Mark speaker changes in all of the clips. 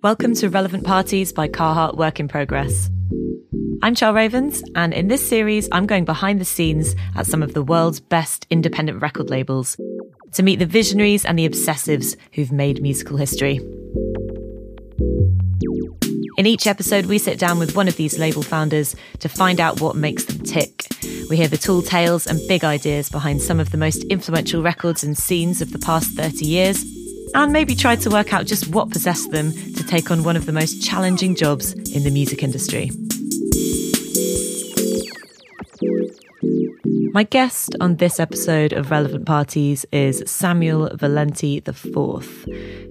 Speaker 1: Welcome to Relevant Parties by Carhartt Work in Progress. I'm Char Ravens, and in this series, I'm going behind the scenes at some of the world's best independent record labels to meet the visionaries and the obsessives who've made musical history. In each episode, we sit down with one of these label founders to find out what makes them tick. We hear the tall tales and big ideas behind some of the most influential records and scenes of the past 30 years and maybe try to work out just what possessed them take on one of the most challenging jobs in the music industry. My guest on this episode of Relevant Parties is Samuel Valenti IV,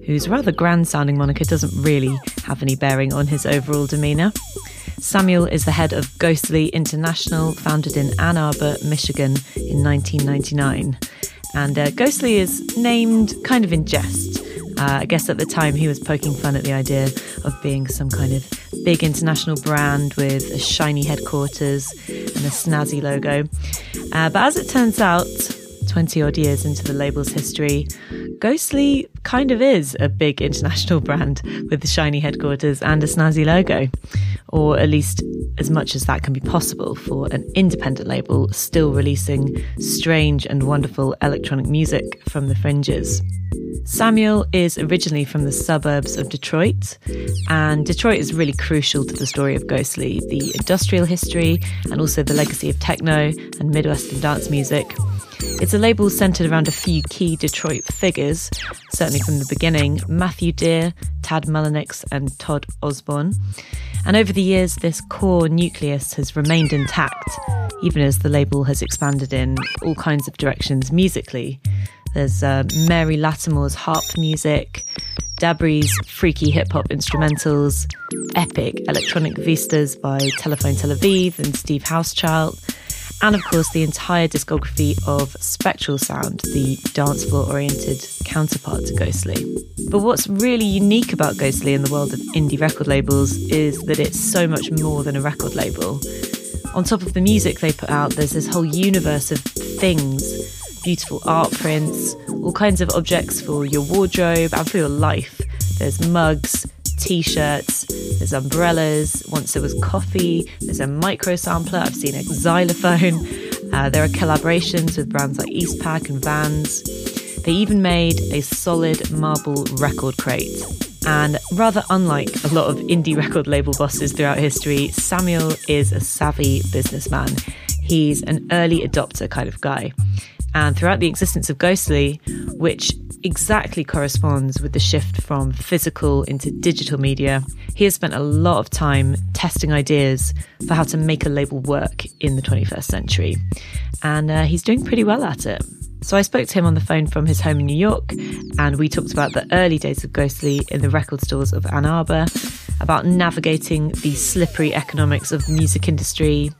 Speaker 1: whose rather grand sounding moniker doesn't really have any bearing on his overall demeanour. Samuel is the head of Ghostly International, founded in Ann Arbor, Michigan in 1999. And uh, Ghostly is named kind of in jest. Uh, I guess at the time he was poking fun at the idea of being some kind of big international brand with a shiny headquarters and a snazzy logo. Uh, but as it turns out, 20 odd years into the label's history, Ghostly kind of is a big international brand with the shiny headquarters and a snazzy logo. Or at least as much as that can be possible for an independent label still releasing strange and wonderful electronic music from the fringes. Samuel is originally from the suburbs of Detroit, and Detroit is really crucial to the story of Ghostly, the industrial history, and also the legacy of techno and Midwestern dance music. It's a label centered around a few key Detroit figures, certainly from the beginning Matthew Dear, Tadd Mullinix, and Todd Osborn. And over the years, this core nucleus has remained intact, even as the label has expanded in all kinds of directions musically. There's uh, Mary Lattimore's harp music, Dabrye's freaky hip hop instrumentals, epic electronic vistas by Telephone Tel Aviv and Steve Hauschildt, and of course the entire discography of Spectral Sound, the dance floor oriented counterpart to Ghostly. But what's really unique about Ghostly in the world of indie record labels is that it's so much more than a record label. On top of the music they put out, there's this whole universe of things beautiful art prints, all kinds of objects for your wardrobe and for your life. There's mugs, t shirts, there's umbrellas. Once there was coffee, there's a micro sampler. I've seen a xylophone. Uh, there are collaborations with brands like Eastpak and Vans. They even made a solid marble record crate. And rather unlike a lot of indie record label bosses throughout history, Samuel is a savvy businessman. He's an early adopter kind of guy and throughout the existence of Ghostly, which exactly corresponds with the shift from physical into digital media, he has spent a lot of time testing ideas for how to make a label work in the 21st century. And uh, he's doing pretty well at it. So I spoke to him on the phone from his home in New York, and we talked about the early days of Ghostly in the record stores of Ann Arbor, about navigating the slippery economics of the music industry,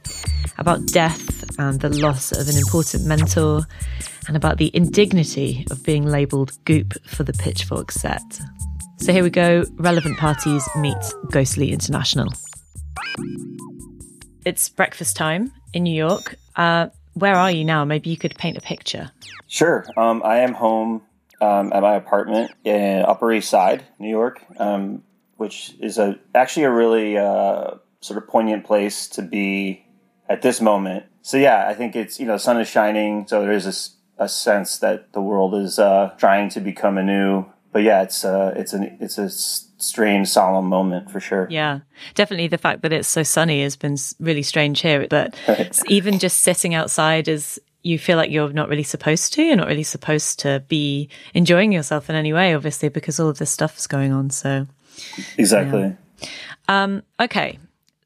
Speaker 1: about death and the loss of an important mentor, and about the indignity of being labelled goop for the pitchfork set. So here we go Relevant Parties meet Ghostly International. It's breakfast time in New York. Uh, where are you now? Maybe you could paint a picture.
Speaker 2: Sure. Um, I am home um, at my apartment in Upper East Side, New York, um, which is a actually a really uh, sort of poignant place to be at this moment. So yeah, I think it's you know the sun is shining, so there is a, a sense that the world is uh, trying to become anew. But yeah, it's uh, it's an it's a strange, solemn moment for sure.
Speaker 1: Yeah, definitely. The fact that it's so sunny has been really strange here. But even just sitting outside is you feel like you're not really supposed to. You're not really supposed to be enjoying yourself in any way, obviously, because all of this stuff is going on. So
Speaker 2: exactly.
Speaker 1: Yeah. Um, okay,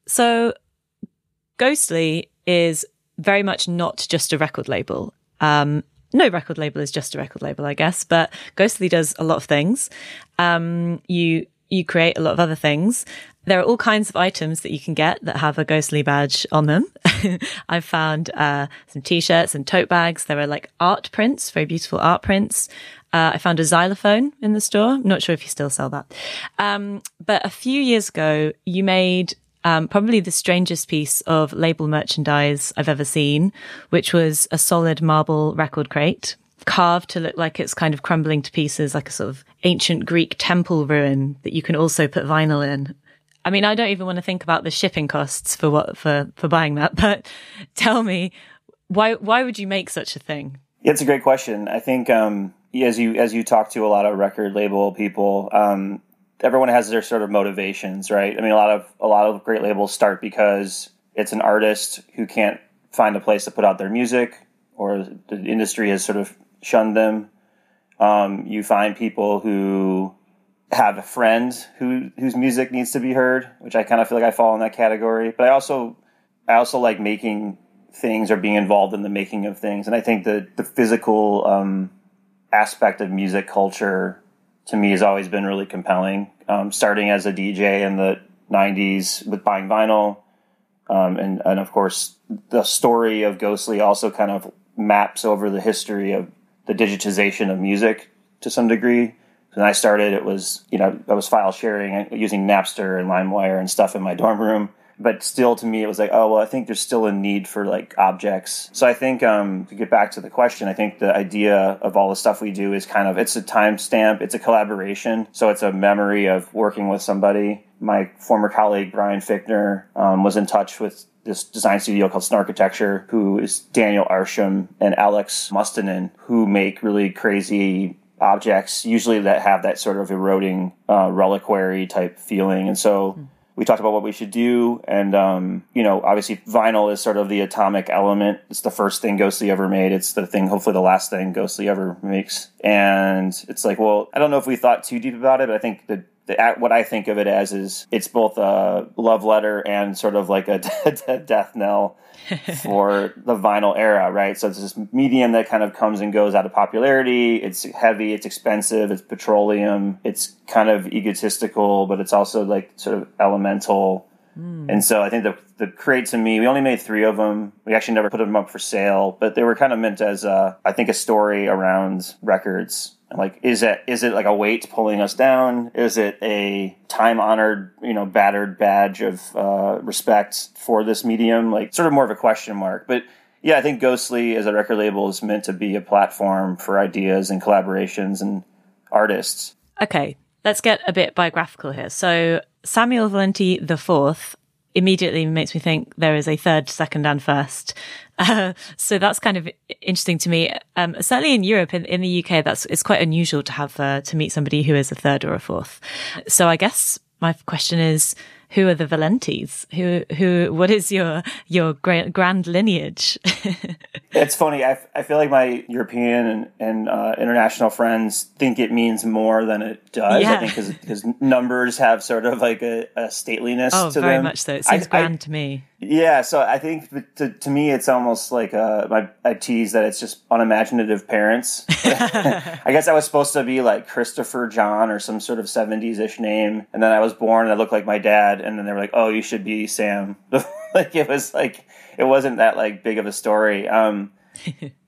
Speaker 1: so Ghostly is very much not just a record label. Um, no record label is just a record label, I guess, but Ghostly does a lot of things. Um, you you create a lot of other things. There are all kinds of items that you can get that have a ghostly badge on them. I've found uh, some t-shirts and tote bags. There are like art prints, very beautiful art prints. Uh, I found a xylophone in the store. I'm not sure if you still sell that. Um, but a few years ago, you made um, probably the strangest piece of label merchandise I've ever seen, which was a solid marble record crate. carved to look like it's kind of crumbling to pieces, like a sort of ancient Greek temple ruin that you can also put vinyl in. I mean, I don't even want to think about the shipping costs for what for for buying that. But tell me, why why would you make such a thing?
Speaker 2: Yeah, it's a great question. I think um, as you as you talk to a lot of record label people, um, everyone has their sort of motivations, right? I mean, a lot of a lot of great labels start because it's an artist who can't find a place to put out their music, or the industry has sort of shunned them. Um, you find people who have a friend who whose music needs to be heard, which I kind of feel like I fall in that category. But I also I also like making things or being involved in the making of things, and I think the the physical um, aspect of music culture to me has always been really compelling. Um, starting as a DJ in the '90s with buying vinyl, um, and and of course the story of Ghostly also kind of maps over the history of the digitization of music to some degree. When I started, it was you know I was file sharing using Napster and LimeWire and stuff in my dorm room but still to me it was like oh well i think there's still a need for like objects. So i think um, to get back to the question i think the idea of all the stuff we do is kind of it's a timestamp it's a collaboration. So it's a memory of working with somebody. My former colleague brian fichtner um, was in touch with this design studio called Snarkitecture, who is Daniel Arsham and Alex Mustonen, who make really crazy objects, usually that have that sort of eroding uh, reliquary type feeling. And so mm we talked about what we should do and um, you know obviously vinyl is sort of the atomic element. It's the first thing ghostly ever made. It's the thing hopefully the last thing ghostly ever makes. And it's like well i don't know if we thought too deep about it but i think the, the what i think of it as is it's both a love letter and sort of like a death knell for the vinyl era, right? So it's this medium that kind of comes and goes out of popularity. It's heavy, it's expensive, it's petroleum, it's kind of egotistical, but it's also like sort of elemental. Mm. And so I think the the crate to me, we only made three of them. We actually never put them up for sale, but they were kind of meant as a, I think a story around records like, is it is it like a weight pulling us down? Is it a time honored, you know, battered badge of uh, respect for this medium? Like, sort of more of a question mark. But yeah, I think Ghostly as a record label is meant to be a platform for ideas and collaborations and artists.
Speaker 1: Okay, let's get a bit biographical here. So Samuel Valenti the fourth immediately makes me think there is a third, second, and first. Uh, so that's kind of interesting to me. Um, certainly in Europe, in, in the UK, that's it's quite unusual to have uh, to meet somebody who is a third or a fourth. So I guess my question is, who are the Valentis? Who, who, what is your, your grand lineage?
Speaker 2: it's funny. I, I feel like my European and, and uh, international friends think it means more than it does. Yeah. I think because numbers have sort of like a, a stateliness
Speaker 1: oh,
Speaker 2: to
Speaker 1: very
Speaker 2: them.
Speaker 1: much so. It seems I, grand I, to me.
Speaker 2: Yeah, so I think to, to me it's almost like uh, I tease that it's just unimaginative parents. I guess I was supposed to be like Christopher John or some sort of 70s ish name, and then I was born and I looked like my dad, and then they were like, "Oh, you should be Sam." like it was like it wasn't that like big of a story. Um,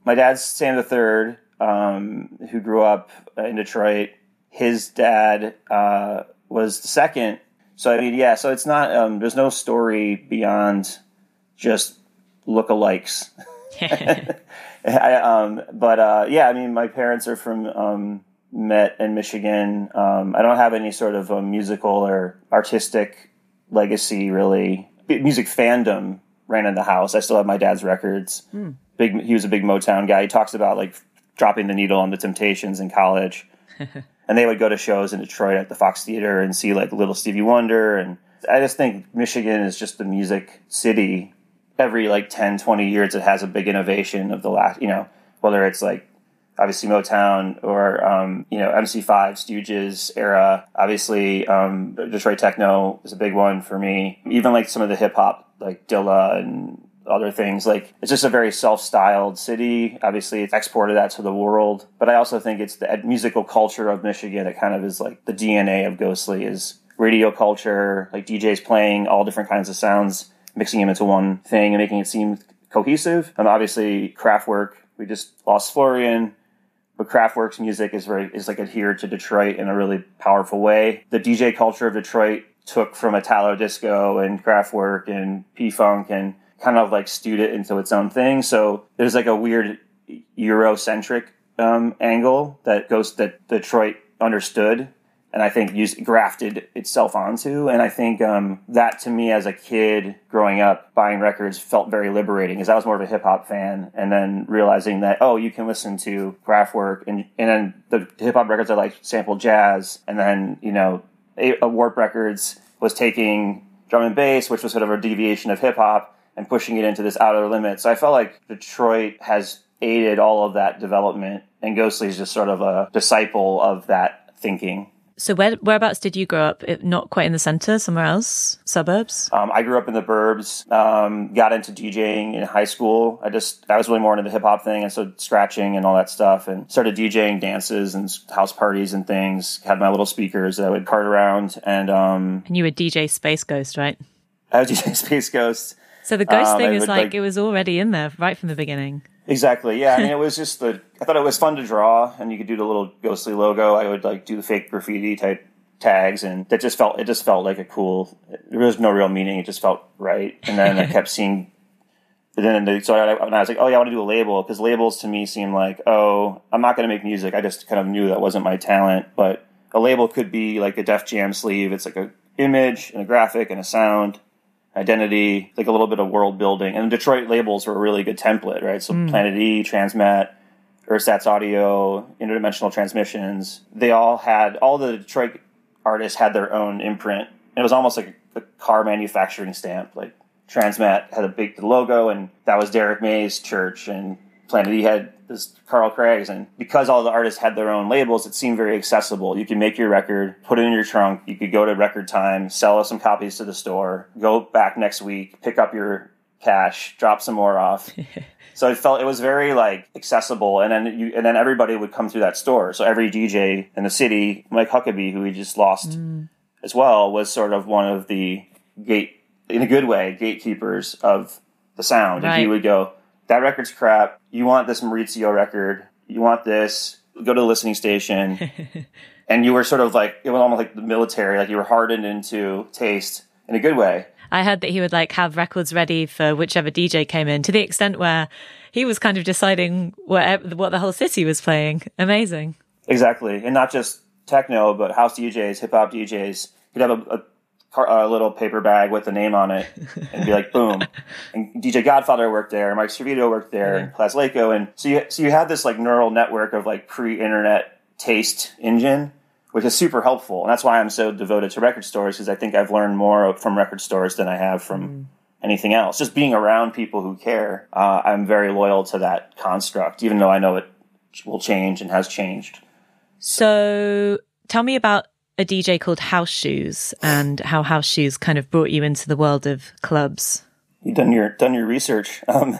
Speaker 2: my dad's Sam the Third, um, who grew up in Detroit. His dad uh, was the second so I mean, yeah. So it's not. Um, there's no story beyond just lookalikes. I, um, but uh, yeah, I mean, my parents are from um, Met in Michigan. Um, I don't have any sort of a musical or artistic legacy, really. Music fandom ran in the house. I still have my dad's records. Mm. Big. He was a big Motown guy. He talks about like dropping the needle on the Temptations in college and they would go to shows in Detroit at the Fox Theater and see like Little Stevie Wonder. And I just think Michigan is just the music city. Every like 10, 20 years, it has a big innovation of the last, you know, whether it's like obviously Motown or, um, you know, MC5, Stooges era. Obviously, um, Detroit Techno is a big one for me. Even like some of the hip hop, like Dilla and other things. Like it's just a very self-styled city. Obviously, it's exported that to the world. But I also think it's the musical culture of Michigan. It kind of is like the DNA of Ghostly is radio culture, like DJs playing all different kinds of sounds, mixing them into one thing and making it seem cohesive. And obviously, Kraftwerk. We just lost Florian. But Kraftwerk's music is very is like adhered to Detroit in a really powerful way. The DJ culture of Detroit took from Italo disco and Kraftwerk and P Funk and kind of like stewed it into its own thing. So there's like a weird Eurocentric um, angle that goes that Detroit understood and I think used grafted itself onto. And I think um, that to me as a kid growing up buying records felt very liberating because I was more of a hip hop fan, and then realizing that oh you can listen to Kraftwerk and and then the hip hop records I like sample jazz, and then you know a, a Warp Records was taking drum and bass, which was sort of a deviation of hip hop, and pushing it into this outer limit. So I felt like Detroit has aided all of that development, and Ghostly is just sort of a disciple of that thinking.
Speaker 1: So where whereabouts did you grow up? Not quite in the center, somewhere else, suburbs.
Speaker 2: Um, I grew up in the burbs. Um, got into DJing in high school. I just I was really more into the hip hop thing, and so scratching and all that stuff, and started DJing dances and house parties and things. Had my little speakers that I would cart around, and um,
Speaker 1: and you were DJ Space Ghost, right?
Speaker 2: I was DJ Space Ghost.
Speaker 1: So the ghost um, thing is like, like it was already in there right from the beginning.
Speaker 2: Exactly. Yeah. I mean, it was just the. I thought it was fun to draw, and you could do the little ghostly logo. I would like do the fake graffiti type tags, and that just felt. It just felt like a cool. There was no real meaning. It just felt right. And then I kept seeing. And then so I, I was like, oh yeah, I want to do a label because labels to me seem like, oh, I'm not going to make music. I just kind of knew that wasn't my talent, but a label could be like a Def Jam sleeve. It's like a image and a graphic and a sound identity, like a little bit of world building. And Detroit labels were a really good template, right? So mm. Planet E, Transmat, Ersatz Audio, Interdimensional Transmissions, they all had, all the Detroit artists had their own imprint. And it was almost like a, a car manufacturing stamp. Like Transmat had a big logo, and that was Derrick May's church, and Planet E had this Carl Craig's, and because all the artists had their own labels, it seemed very accessible. You could make your record, put it in your trunk, you could go to record time, sell some copies to the store, go back next week, pick up your cash, drop some more off. so it felt it was very like accessible, and then you and then everybody would come through that store. So every DJ in the city, Mike Huckaby, who we just lost mm. as well, was sort of one of the gate in a good way gatekeepers of the sound, right. and he would go that record's crap. You want this Maurizio record. You want this. Go to the listening station. and you were sort of like, it was almost like the military, like you were hardened into taste in a good way.
Speaker 1: I heard that he would like have records ready for whichever DJ came in to the extent where he was kind of deciding what, what the whole city was playing. Amazing.
Speaker 2: Exactly. And not just techno, but house DJs, hip hop DJs. He'd have a, a a little paper bag with the name on it and be like, boom. And DJ Godfather worked there, Mike Servito worked there, and Plas Laco. And so you, so you had this like neural network of like pre internet taste engine, which is super helpful. And that's why I'm so devoted to record stores because I think I've learned more from record stores than I have from mm. anything else. Just being around people who care, uh, I'm very loyal to that construct, even though I know it will change and has changed.
Speaker 1: So tell me about a DJ called House Shoes and how House Shoes kind of brought you into the world of clubs.
Speaker 2: You've done your done your research. Um,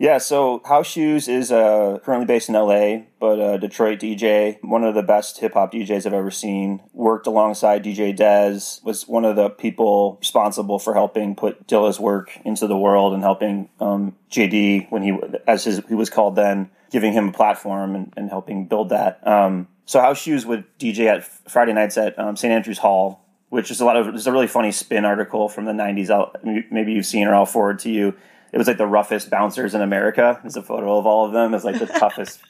Speaker 2: yeah, so House Shoes is uh, currently based in LA, but a Detroit DJ, one of the best hip hop DJs I've ever seen. Worked alongside DJ Dez, was one of the people responsible for helping put Dilla's work into the world and helping um, JD when he, as his, he was called then, giving him a platform and, and helping build that. Um, so House Shoes would DJ at Friday nights at um, St. Andrews Hall, which is a lot of it's a really funny spin article from the '90s. I'll, maybe you've seen or I'll forward to you. It was like the roughest bouncers in America. There's a photo of all of them. It's like the toughest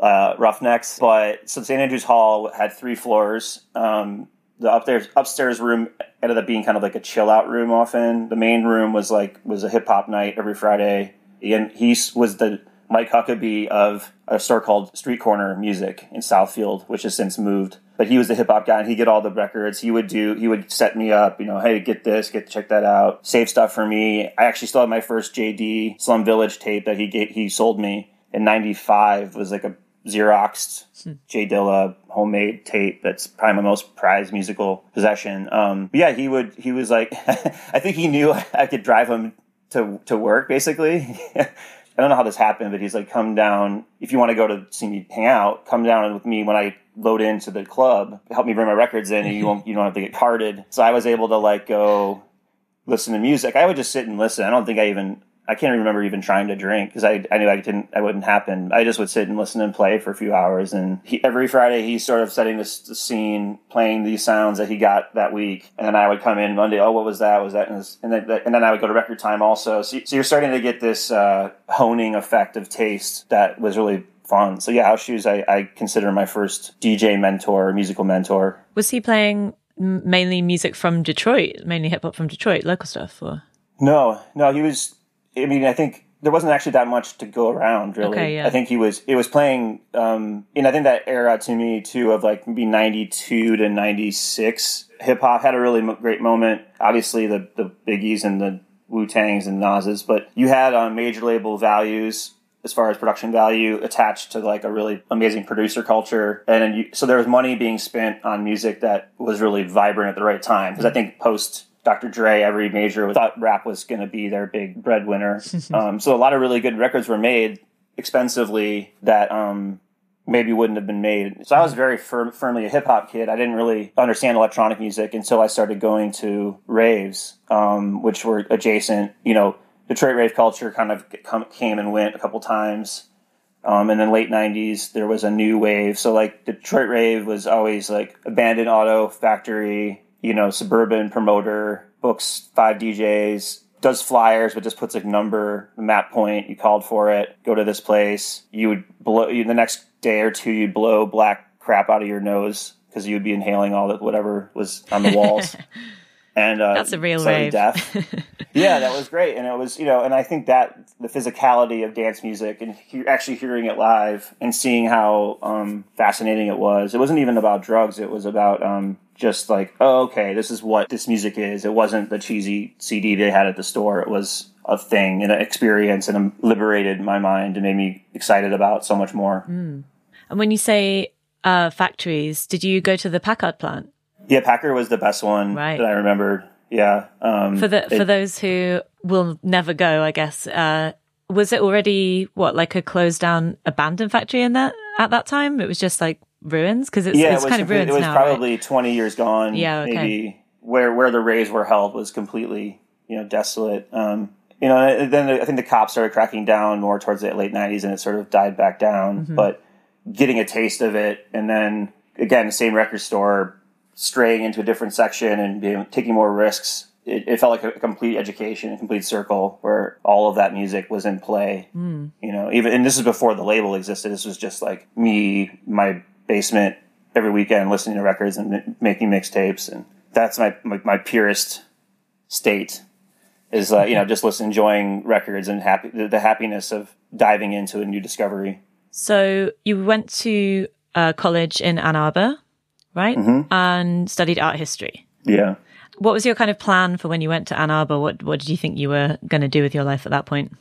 Speaker 2: uh, roughnecks. But so St. Andrews Hall had three floors. Um, the upstairs upstairs room ended up being kind of like a chill out room. Often the main room was like was a hip hop night every Friday. And he was the Mike Huckaby of a store called Street Corner Music in Southfield, which has since moved. But he was the hip hop guy, and he get all the records. He would do. He would set me up. You know, hey, get this, get check that out, save stuff for me. I actually still have my first JD Slum Village tape that he get, he sold me in '95. Was like a Xeroxed hmm. J Dilla homemade tape. That's probably my most prized musical possession. Um, but yeah, he would. He was like, I think he knew I could drive him to to work basically. I don't know how this happened, but he's like, come down. If you want to go to see me hang out, come down with me when I load into the club. Help me bring my records in, and you won't you don't have to get carded. So I was able to like go listen to music. I would just sit and listen. I don't think I even I can't remember even trying to drink because I, I knew I didn't I wouldn't happen. I just would sit and listen and play for a few hours. And he, every Friday he's sort of setting this, this, scene, playing these sounds that he got that week. And then I would come in Monday. Oh, what was that? Was that? And, and then and then I would go to record time also. So, so you're starting to get this uh, honing effect of taste that was really fun. So yeah, House Shoes I, I consider my first DJ mentor, musical mentor.
Speaker 1: Was he playing mainly music from Detroit, mainly hip hop from Detroit, local stuff, or?
Speaker 2: No, no, he was. I mean, I think there wasn't actually that much to go around really.
Speaker 1: Okay, yeah.
Speaker 2: I think he was it was playing um and I think that era to me too of like maybe 92 to 96 hip hop had a really mo- great moment. Obviously the the Biggies and the Wu-Tangs and Nas's, but you had um, major label values as far as production value attached to like a really amazing producer culture and then you, so there was money being spent on music that was really vibrant at the right time because I think post Dr. Dre, every major thought rap was going to be their big breadwinner. um, so a lot of really good records were made expensively that um, maybe wouldn't have been made. So I was very fir- firmly a hip hop kid. I didn't really understand electronic music until I started going to raves, um, which were adjacent. You know, Detroit rave culture kind of come, came and went a couple times. Um, and then late 90s, there was a new wave. So, like, Detroit rave was always like abandoned auto factory, you know, suburban promoter, books five DJs, does flyers, but just puts a number, map point. You called for it. Go to this place. You would blow you, the next day or two. You'd blow black crap out of your nose because you would be inhaling all that whatever was on the walls. and uh,
Speaker 1: That's a real rave.
Speaker 2: death. yeah, that was great, and it was you know, and I think that the physicality of dance music and he- actually hearing it live and seeing how um, fascinating it was. It wasn't even about drugs; it was about um, just like, oh, okay, this is what this music is. It wasn't the cheesy CD they had at the store. It was a thing and an experience, and it liberated my mind and made me excited about so much more.
Speaker 1: And when you say uh, factories, did you go to the Packard plant?
Speaker 2: Yeah, Packer was the best one
Speaker 1: Right.
Speaker 2: that I remembered. Yeah, um,
Speaker 1: For the
Speaker 2: it-
Speaker 1: for those who will never go, I guess. Uh, was it already what like a closed down abandoned factory in that at that time? It was just like ruins because it's,
Speaker 2: yeah,
Speaker 1: it's
Speaker 2: it was
Speaker 1: kind of ruins
Speaker 2: It was
Speaker 1: now. right?
Speaker 2: probably twenty years gone.
Speaker 1: Yeah, okay.
Speaker 2: maybe where where the raves were held was completely you know desolate. Um, you know, and then I think the cops started cracking down more towards the late '90s, and it sort of died back down.
Speaker 1: Mm-hmm.
Speaker 2: But getting a taste of it, and then again, the same record store, straying into a different section and being, taking more risks. It, it felt like a complete education, a complete circle where all of that music was in play.
Speaker 1: Hmm.
Speaker 2: You know, even and this is before the label existed. This was just like me, my basement every weekend, listening to records and making mixtapes, and that's my my, my purest state. Is uh, you know just listen, enjoying records and happy the, the happiness of diving into a new discovery.
Speaker 1: So you went to uh, college in Ann Arbor, right?
Speaker 2: Mm-hmm.
Speaker 1: And studied art history.
Speaker 2: Yeah.
Speaker 1: What was your kind of plan for when you went to Ann Arbor? What What did you think you were going to do with your life at that point?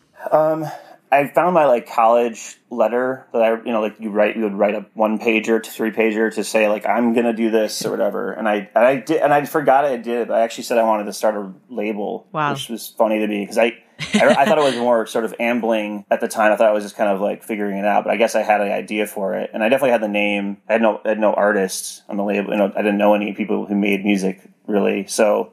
Speaker 2: I found my like college letter that I you know like you write you would write a one pager to three pager to say like I'm gonna do this or whatever and I and I did and I forgot I did it but I actually said I wanted to start a label
Speaker 1: Wow.
Speaker 2: which was funny to me because I, I I thought it was more sort of ambling at the time I thought I was just kind of like figuring it out but I guess I had an idea for it and I definitely had the name I had no I had no artists on the label you know I didn't know any people who made music really so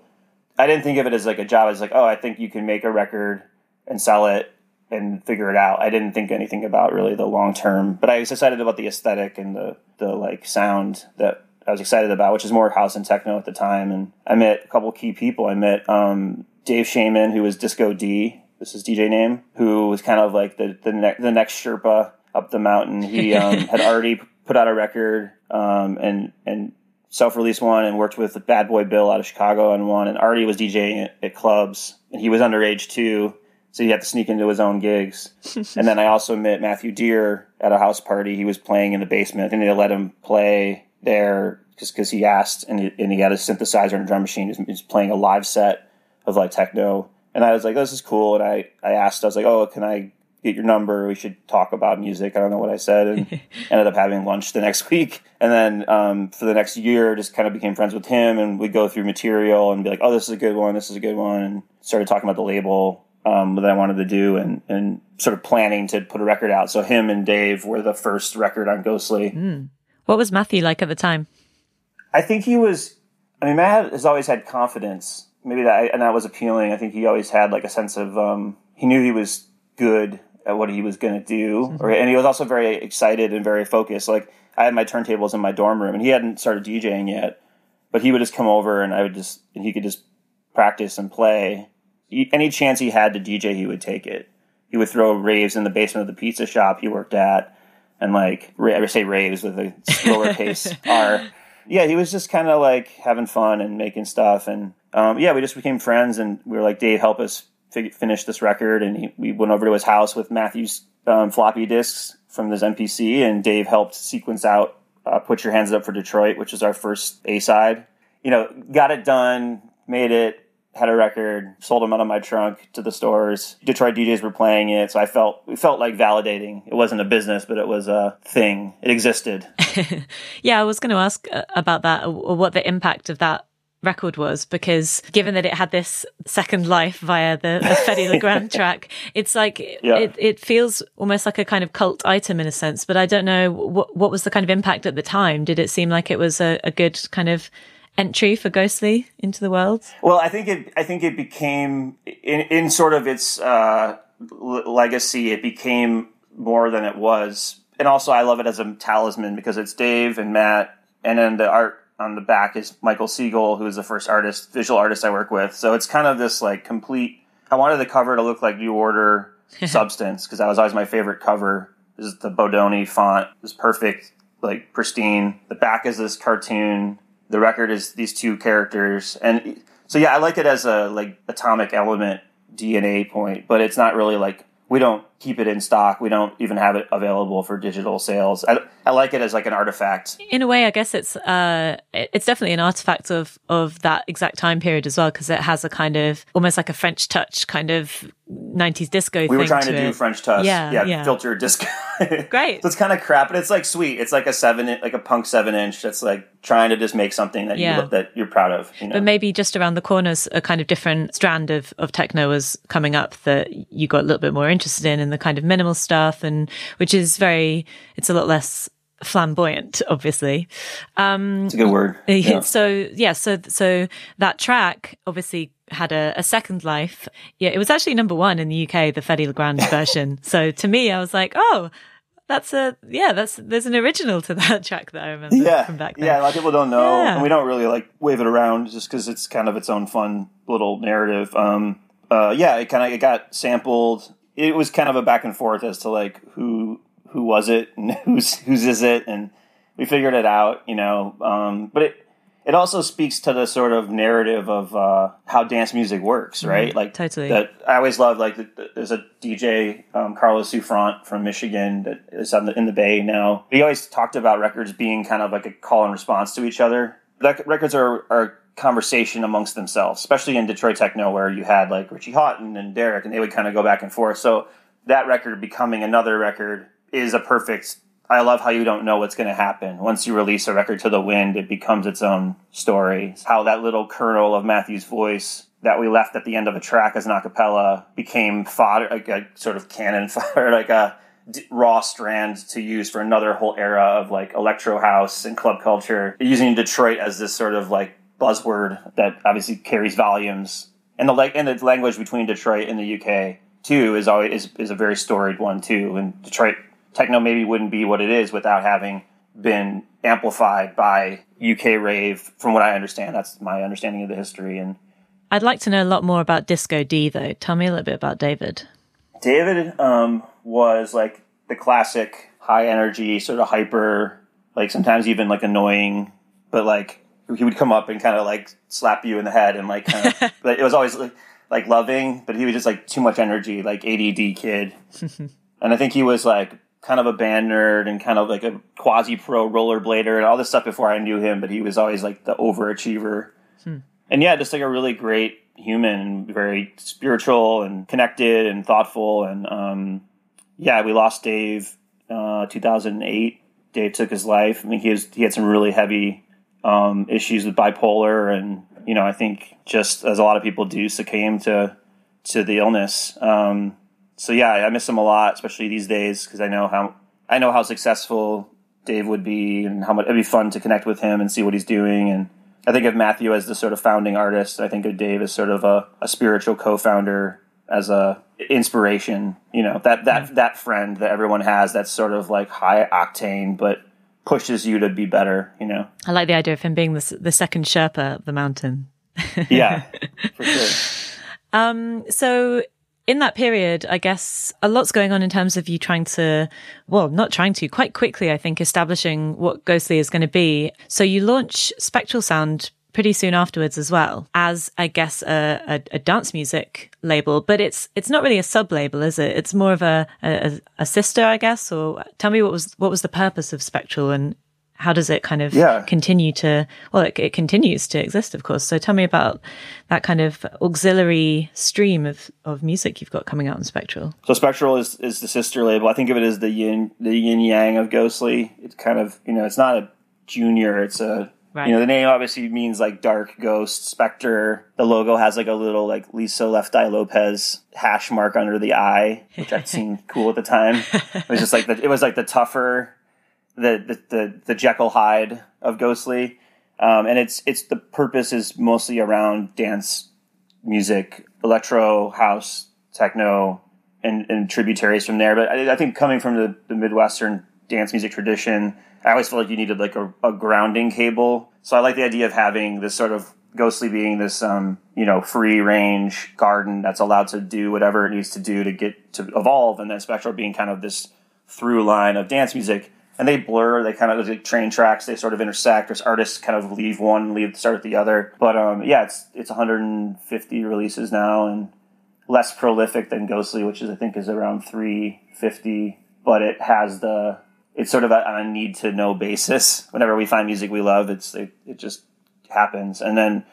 Speaker 2: I didn't think of it as like a job. I was like, oh, I think you can make a record and sell it and figure it out. I didn't think anything about really the long term, but I was excited about the aesthetic and the the like sound that I was excited about, which is more house and techno at the time. And I met a couple key people. I met um, Dave Shayman, who was Disco D. This is DJ name, who was kind of like the the, ne- the next Sherpa up the mountain. He um, had already put out a record um, and and self-released one and worked with Bad Boy Bill out of Chicago on one, and Artie was DJing at, at clubs, and he was underage too, so he had to sneak into his own gigs. and then I also met Matthew Dear at a house party. He was playing in the basement. and they let him play there just because he asked, and he, and he had a synthesizer and a drum machine. He was, he was playing a live set of like techno, and I was like, "This is cool." And I I asked, I was like, "Oh, can I?" Get your number. We should talk about music. I don't know what I said, and ended up having lunch the next week. And then um, for the next year, just kind of became friends with him, and we'd go through material and be like, "Oh, this is a good one. This is a good one." And started talking about the label um, that I wanted to do, and and sort of planning to put a record out. So him and Dave were the first record on Ghostly.
Speaker 1: What was Matthew like at the time?
Speaker 2: I think he was. I mean, Matt has always had confidence. Maybe that and that was appealing. I think he always had like a sense of um, he knew he was good at what he was going to do, or, and he was also very excited and very focused. Like I had my turntables in my dorm room, and he hadn't started DJing yet, but he would just come over and I would just and he could just practice and play. He- Any chance he had to DJ, he would take it. He would throw raves in the basement of the pizza shop he worked at. and like I say raves with a slower pace are. Yeah, he was just kind of like having fun and making stuff, and um, yeah, we just became friends, and we were like, Dave, help us fig- finish this record, and he, we went over to his house with Matthew's um, floppy disks from his MPC, and Dave helped sequence out uh, "Put Your Hands Up for Detroit," which is our first A side. You know, got it done, made it, had a record, sold them out of my trunk to the stores. Detroit DJs were playing it, so I felt it felt like validating. It wasn't a business, but it was a thing. It existed.
Speaker 1: yeah, I was going to ask uh, about that, or what the impact of that record was because given that it had this second life via the, the Fedde Le Grand track, it's like yeah. it, it feels almost like a kind of cult item in a sense. But I don't know what what was the kind of impact at the time. Did it seem like it was a, a good kind of entry for Ghostly into the world?
Speaker 2: Well, I think it I think it became in in sort of its uh, legacy. It became more than it was, and also I love it as a talisman because it's Dave and Matt, and then the art on the back is Michael Siegel, who is the first artist, visual artist I work with. So it's kind of this like complete. I wanted the cover to look like New Order substance because that was always my favorite cover. This is the Bodoni font. It's perfect, like pristine. The back is this cartoon. The record is these two characters, and so yeah, I like it as a like atomic element DNA point, but it's not really like we don't keep it in stock. We don't even have it available for digital sales. I, I like it as like an artifact.
Speaker 1: In a way, I guess it's uh, it's definitely an artifact of of that exact time period as well because it has a kind of almost like a French touch kind of 90s disco thing.
Speaker 2: we
Speaker 1: were
Speaker 2: trying to,
Speaker 1: to
Speaker 2: do French touch. Yeah, yeah, yeah. filter disco.
Speaker 1: Great.
Speaker 2: so it's kind of crap, but it's like sweet. It's like a seven, like a punk seven inch. That's like trying to just make something that yeah. you that you're proud of. You know?
Speaker 1: But maybe just around the corners, a kind of different strand of of techno was coming up that you got a little bit more interested in, and the kind of minimal stuff, and which is very, it's a lot less flamboyant, obviously.
Speaker 2: Um, it's a good word. Yeah.
Speaker 1: So yeah, so so that track obviously had a, a, second life. Yeah, it was actually number one in the UK, the Fedde Le Grand version. so to me, I was like, oh, that's a yeah, that's there's an original to that track that I remember
Speaker 2: yeah,
Speaker 1: from back then.
Speaker 2: Yeah, a lot of people don't know, yeah. and we don't really like wave it around just because it's kind of its own fun little narrative. Um, uh, yeah, it kind of it got sampled. It was kind of a back and forth as to like who who was it and who's whose is it, and we figured it out, you know. Um, but it it also speaks to the sort of narrative of uh, how dance music works, mm-hmm. right?
Speaker 1: Mm, like totally.
Speaker 2: That I always love. Like the, there's a DJ um, Carlos Souffrant from Michigan that is the, in the Bay now. He always talked about records being kind of like a call and response to each other. Like, records are are conversation amongst themselves, especially in Detroit techno, where you had like Richie Hawtin and Derek, and they would kind of go back and forth. So that record becoming another record is a perfect I love how you don't know what's going to happen. Once you release a record to the wind, it becomes its own story. How that little kernel of Matthew's voice that we left at the end of a track as an acapella became fodder, like a sort of cannon fodder, like a raw strand to use for another whole era of like electro house and club culture, using Detroit as this sort of like buzzword that obviously carries volumes. And the like and the language between Detroit and the UK too is always is, is a very storied one too. And Detroit techno maybe wouldn't be what it is without having been amplified by UK rave. From what I understand, that's my understanding of the history. And
Speaker 1: I'd like to know a lot more about Disco D, though. Tell me a little bit about David.
Speaker 2: David um, was like the classic high energy, sort of hyper, like sometimes even like annoying, but like he would come up and kind of like slap you in the head and like kind of, but it was always like, like loving, but he was just like too much energy, like ADD kid. and I think he was like kind of a band nerd and kind of like a quasi pro rollerblader and all this stuff before I knew him, but he was always like the overachiever. Hmm. And yeah, just like a really great human, very spiritual and connected and thoughtful. And um, yeah, we lost Dave uh, 2008. Dave took his life. I mean, he was he had some really heavy um, issues with bipolar, and you know, I think just as a lot of people do, succumb to to the illness. Um, so yeah, I miss him a lot, especially these days because I know how I know how successful Dave would be and how much it'd be fun to connect with him and see what he's doing. And I think of Matthew as the sort of founding artist. I think of Dave as sort of a, a spiritual co-founder, as a inspiration. You know that that mm-hmm. that friend that everyone has that's sort of like high octane, but pushes you to be better. You know,
Speaker 1: I like the idea of him being the the second Sherpa of the mountain.
Speaker 2: yeah, for sure.
Speaker 1: Um, so in that period, I guess a lot's going on in terms of you trying to, well, not trying to, quite quickly, I think, establishing what Ghostly is going to be. So you launch Spectral Sound pretty soon afterwards as well as I guess a, a, a dance music label, but it's it's not really a sub label, is it? It's more of a, a, a sister, I guess. Or tell me what was what was the purpose of Spectral and how does it kind of
Speaker 2: Yeah.
Speaker 1: continue to well it, it continues to exist of course so tell me about that kind of auxiliary stream of, of music you've got coming out in spectral
Speaker 2: So Spectral is, is the sister label. I think of it as the yin the yin yang of Ghostly. It's kind of you know it's not a junior. It's a
Speaker 1: Right.
Speaker 2: you know the name obviously means like dark ghost specter. The logo has like a little like Lisa Left Eye Lopez hash mark under the eye, which I seemed cool at the time. It was just like the, it was like the tougher the the the, the Jekyll Hyde of Ghostly. Um, and it's it's the purpose is mostly around dance music, electro, house, techno, and, and tributaries from there. But I, I think coming from the, the Midwestern dance music tradition, I always felt like you needed like a, a grounding cable. So I like the idea of having this sort of ghostly being this um, you know free range garden that's allowed to do whatever it needs to do to get to evolve, and then Spectral being kind of this through line of dance music. And they blur, they kind of like train tracks, they sort of intersect. There's artists kind of leave one, leave start the other. But um, yeah, it's it's 150 releases now and less prolific than Ghostly, which is I think is around 350. But it has the it's sort of a, on a need to know basis. Whenever we find music we love, it's it, it just happens. And then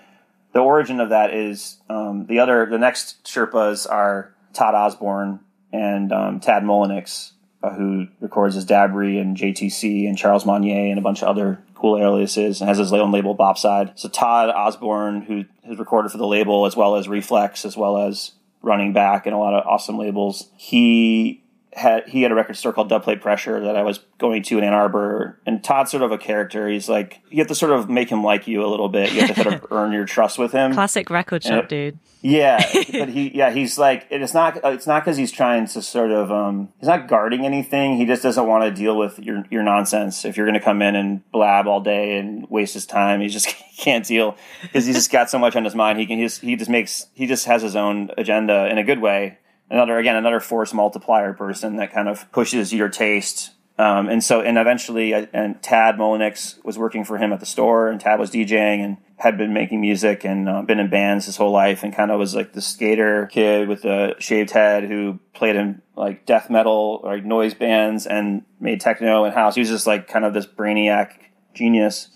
Speaker 2: the origin of that is um, the other the next Sherpas are Todd Osborn and um, Tadd Mullinix, uh, who records as Dabrye and JTC and Charles Manier and a bunch of other cool aliases and has his own label Bopside. So Todd Osborn, who has recorded for the label as well as Reflex, as well as Running Back and a lot of awesome labels, he had he had a record store called Dub Plate Pressure that I was going to in Ann Arbor. And Todd's sort of a character. He's like you have to sort of make him like you a little bit. You have to sort of earn your trust with him.
Speaker 1: classic record shop dude
Speaker 2: Yeah, but he yeah he's like it's not it's not because he's trying to sort of um he's not guarding anything. He just doesn't want to deal with your your nonsense. If you're going to come in and blab all day and waste his time, he just can't deal because he's just got so much on his mind. He can just he just makes he just has his own agenda in a good way. Another again another force multiplier person that kind of pushes your taste. Um, and so, and eventually, uh, and Tadd Mullinix was working for him at the store, and Tad was DJing and had been making music and uh, been in bands his whole life, and kind of was like the skater kid with the shaved head who played in like death metal or like noise bands and made techno and house. He was just like kind of this brainiac genius.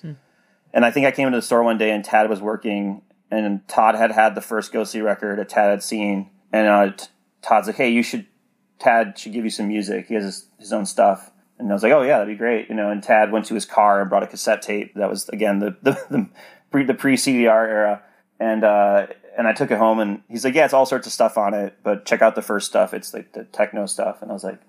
Speaker 2: And I think I came into the store one day and Tad was working, and Todd had had the first Ghostly record that Tad had seen, and uh, Todd's like, "Hey, you should." Tad should give you some music. He has his, his own stuff. And I was like, oh yeah, that'd be great, you know. And Tad went to his car and brought a cassette tape that was again the the the pre CDR era, and uh, and I took it home and he's like, yeah, it's all sorts of stuff on it, but check out the first stuff. It's like the techno stuff. And I was like,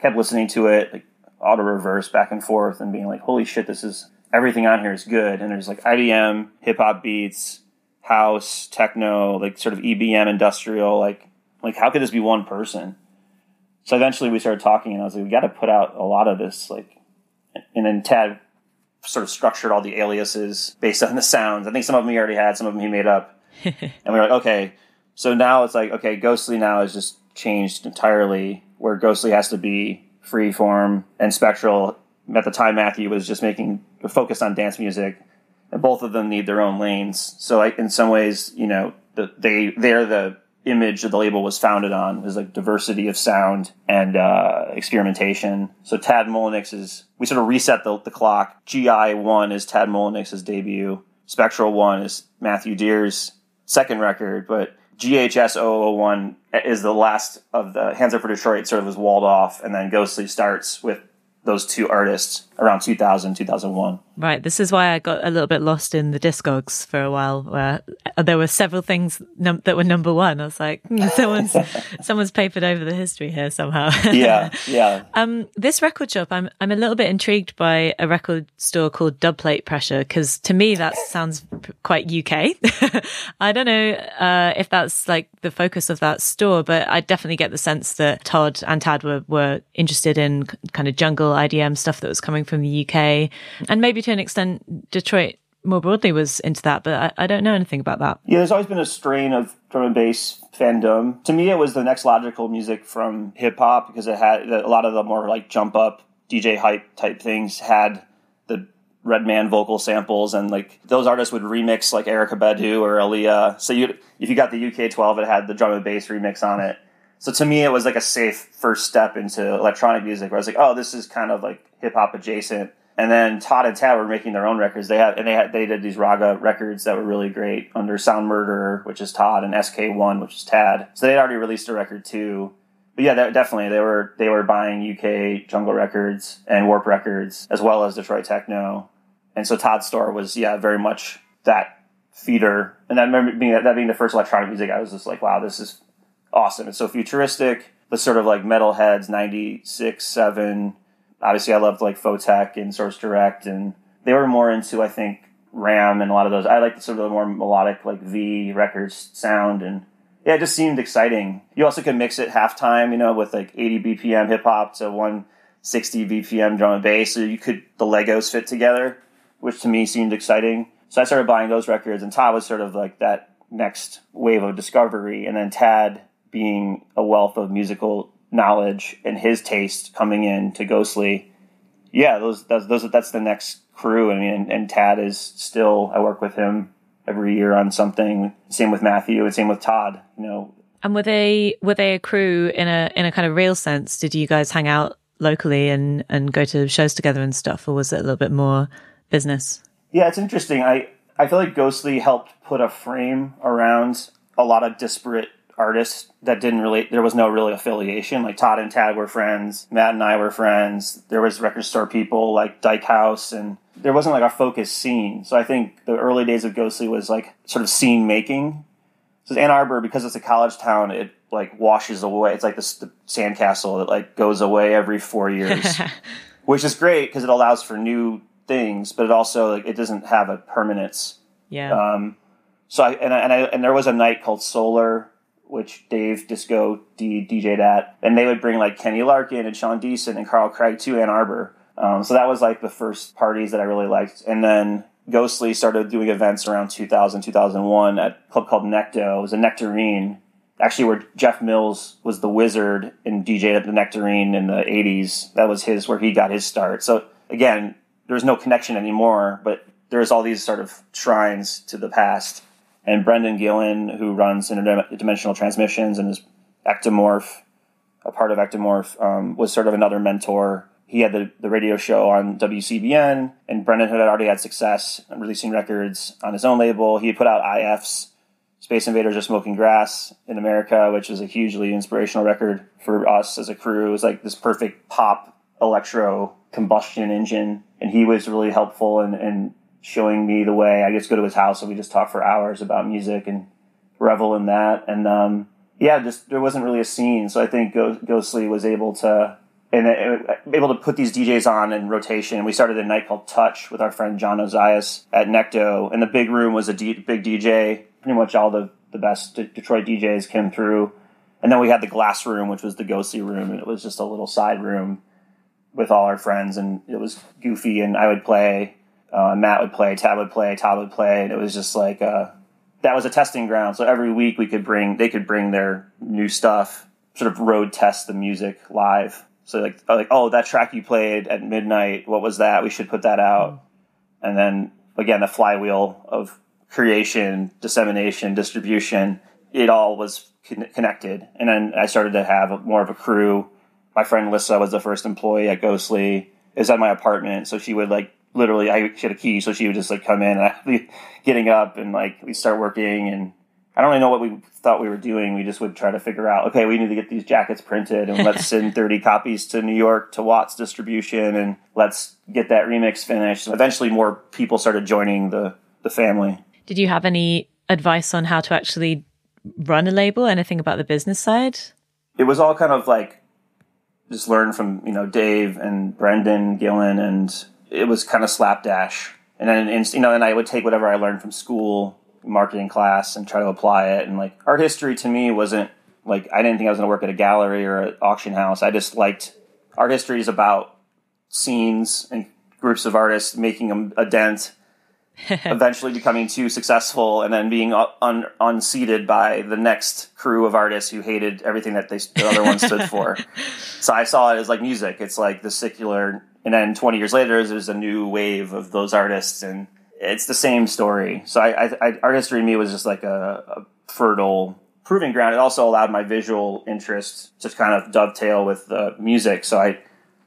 Speaker 2: kept listening to it, like auto reverse back and forth, and being like, holy shit, this is everything on here is good. And there's like IDM, hip hop beats, house, techno, like sort of EBM industrial, like like how could this be one person? So eventually we started talking, and I was like, we got to put out a lot of this, like, and then Tad sort of structured all the aliases based on the sounds. I think some of them he already had, some of them he made up, and we were like, okay. So now it's like, okay, Ghostly now is just changed entirely, where Ghostly has to be free form and spectral. At the time, Matthew was just making focused on dance music, and both of them need their own lanes. So, like in some ways, you know, the, they they're the image that the label was founded on was like diversity of sound and uh, experimentation. So Tadd Mullinix is we sort of reset the, the clock. GI one is Tadd Mullinix's debut. Spectral one is Matthew Dear's second record, but GHS 001 is the last of the Hands Up for Detroit. Sort of was walled off, and then Ghostly starts with those two artists around 2000 2001
Speaker 1: Right. This is why I got a little bit lost in the Discogs for a while, where there were several things num- that were number one. I was like, hmm, someone's someone's papered over the history here somehow.
Speaker 2: yeah yeah
Speaker 1: Um, this record shop, I'm I'm a little bit intrigued by a record store called Dubplate Pressure because to me that sounds quite UK. I don't know uh, if that's like the focus of that store, but I definitely get the sense that Todd and Tad were were interested in kind of jungle IDM stuff that was coming from the UK, and maybe to an extent Detroit more broadly was into that, but I, I, don't know anything about that.
Speaker 2: Yeah, there's always been a strain of drum and bass fandom. To me, it was the next logical music from hip hop because it had a lot of the more like jump up DJ hype type things had the Redman vocal samples, and like those artists would remix like Erykah Badu or Aaliyah. So you, if you got the UK 12, it had the drum and bass remix on it. So to me, it was like a safe first step into electronic music, where I was like, oh, this is kind of like hip hop adjacent and then Todd and Tadd were making their own records. They had and they had they did these Ragga records that were really great under Sound Murderer, which is Todd, and SK One, which is Tadd. So they had already released a record too. But yeah, definitely they were they were buying UK Jungle Records and Warp Records as well as Detroit Techno, and so Todd's store was yeah very much that feeder. And I remember being that being the first electronic music, I was just like, wow, this is awesome. It's so futuristic. The sort of like Metalheadz, 96, 7, obviously I loved like Photek and Source Direct, and they were more into I think Ram and a lot of those. I like the sort of the more melodic like V records sound, and yeah, it just seemed exciting. You also could mix it halftime, you know, with like 80 BPM hip hop to 160 BPM drum and bass, so you could the Legos fit together, which to me seemed exciting. So I started buying those records, and Todd was sort of like that next wave of discovery, and then Tadd being a wealth of musical knowledge and his taste coming in to Ghostly, yeah, those that's those that's the next crew. I mean, and, and Tadd is still I work with him every year on something. Same with Matthew, and same with Todd. You know.
Speaker 1: And were they were they a crew in a in a kind of real sense? Did you guys hang out locally and and go to shows together and stuff, or was it a little bit more business?
Speaker 2: Yeah, it's interesting. I I feel like Ghostly helped put a frame around a lot of disparate artists that didn't really there was no really affiliation. Like todd and tadd were friends. Matt and i were friends. There was record store people like Dykehouse and there wasn't like a focused scene. So i think the early days of ghostly was like sort of scene making. So ann arbor because it's a college town it like washes away it's like this the sandcastle that like goes away every four years which is great because it allows for new things but it also like it doesn't have a permanence.
Speaker 1: Yeah.
Speaker 2: Um so I and I, and I and there was a night called Solar which Dave Disco D- DJ'd at, and they would bring like Kenny Larkin and Sean Deason and Carl Craig to Ann Arbor. Um, so that was like the first parties that I really liked. And then Ghostly started doing events around 2000, 2001 at a club called Necto. It was a Nectarine, actually where Jeff Mills was the wizard and DJ'd at the Nectarine in the 80s. That was his, where he got his start. So again, there's no connection anymore, but there's all these sort of shrines to the past and Brendan Gillen, who runs interdimensional transmissions and is Ectomorph, a part of Ectomorph, um, was sort of another mentor. He had the, the radio show on WCBN, and Brendan had already had success releasing records on his own label. He put out IF's Space Invaders Are Smoking Grass in America, which was a hugely inspirational record for us as a crew. It was like this perfect pop electro combustion engine, and he was really helpful and showing me the way. I just go to his house and we just talk for hours about music and revel in that. And um, yeah, just there wasn't really a scene, so I think Ghostly was able to and uh, able to put these DJs on in rotation. We started a night called Touch with our friend John Ozias at Necto, and the big room was a D- big DJ. Pretty much all the the best Detroit DJs came through. And then we had the glass room, which was the ghostly room, and it was just a little side room with all our friends, and it was goofy. And I would play uh, Matt would play, Tadd would play, Todd would play, and it was just like uh, that was a testing ground. So every week we could bring, they could bring their new stuff, sort of road test the music live. So like, like oh, that track you played at midnight, what was that? We should put that out. And then again, the flywheel of creation, dissemination, distribution, it all was con- connected. And then I started to have more of a crew. My friend Lissa was the first employee at Ghostly. It was at my apartment, so she would like literally I she had a key, so she would just like come in and I'd be getting up and like we start working and I don't really know what we thought we were doing. We just would try to figure out, okay, we need to get these jackets printed and let's send 30 copies to New York to Watts distribution and let's get that remix finished. Eventually more people started joining the, the family.
Speaker 1: Did you have any advice on how to actually run a label? Anything about the business side?
Speaker 2: It was all kind of like just learn from, you know, Dave and Brendan Gillen and it was kind of slapdash. And then, and, you know, and I would take whatever I learned from school, marketing class, and try to apply it. And like art history to me wasn't like I didn't think I was going to work at a gallery or an auction house. I just liked art history is about scenes and groups of artists making a, a dent eventually becoming too successful and then being uh, un- unseated by the next crew of artists who hated everything that they, the other one stood for. So I saw it as like music. It's like the secular, and then 20 years later, there's a new wave of those artists, and it's the same story. So I, I, I art history to me was just like a, a fertile proving ground. It also allowed my visual interest to kind of dovetail with the music. So I,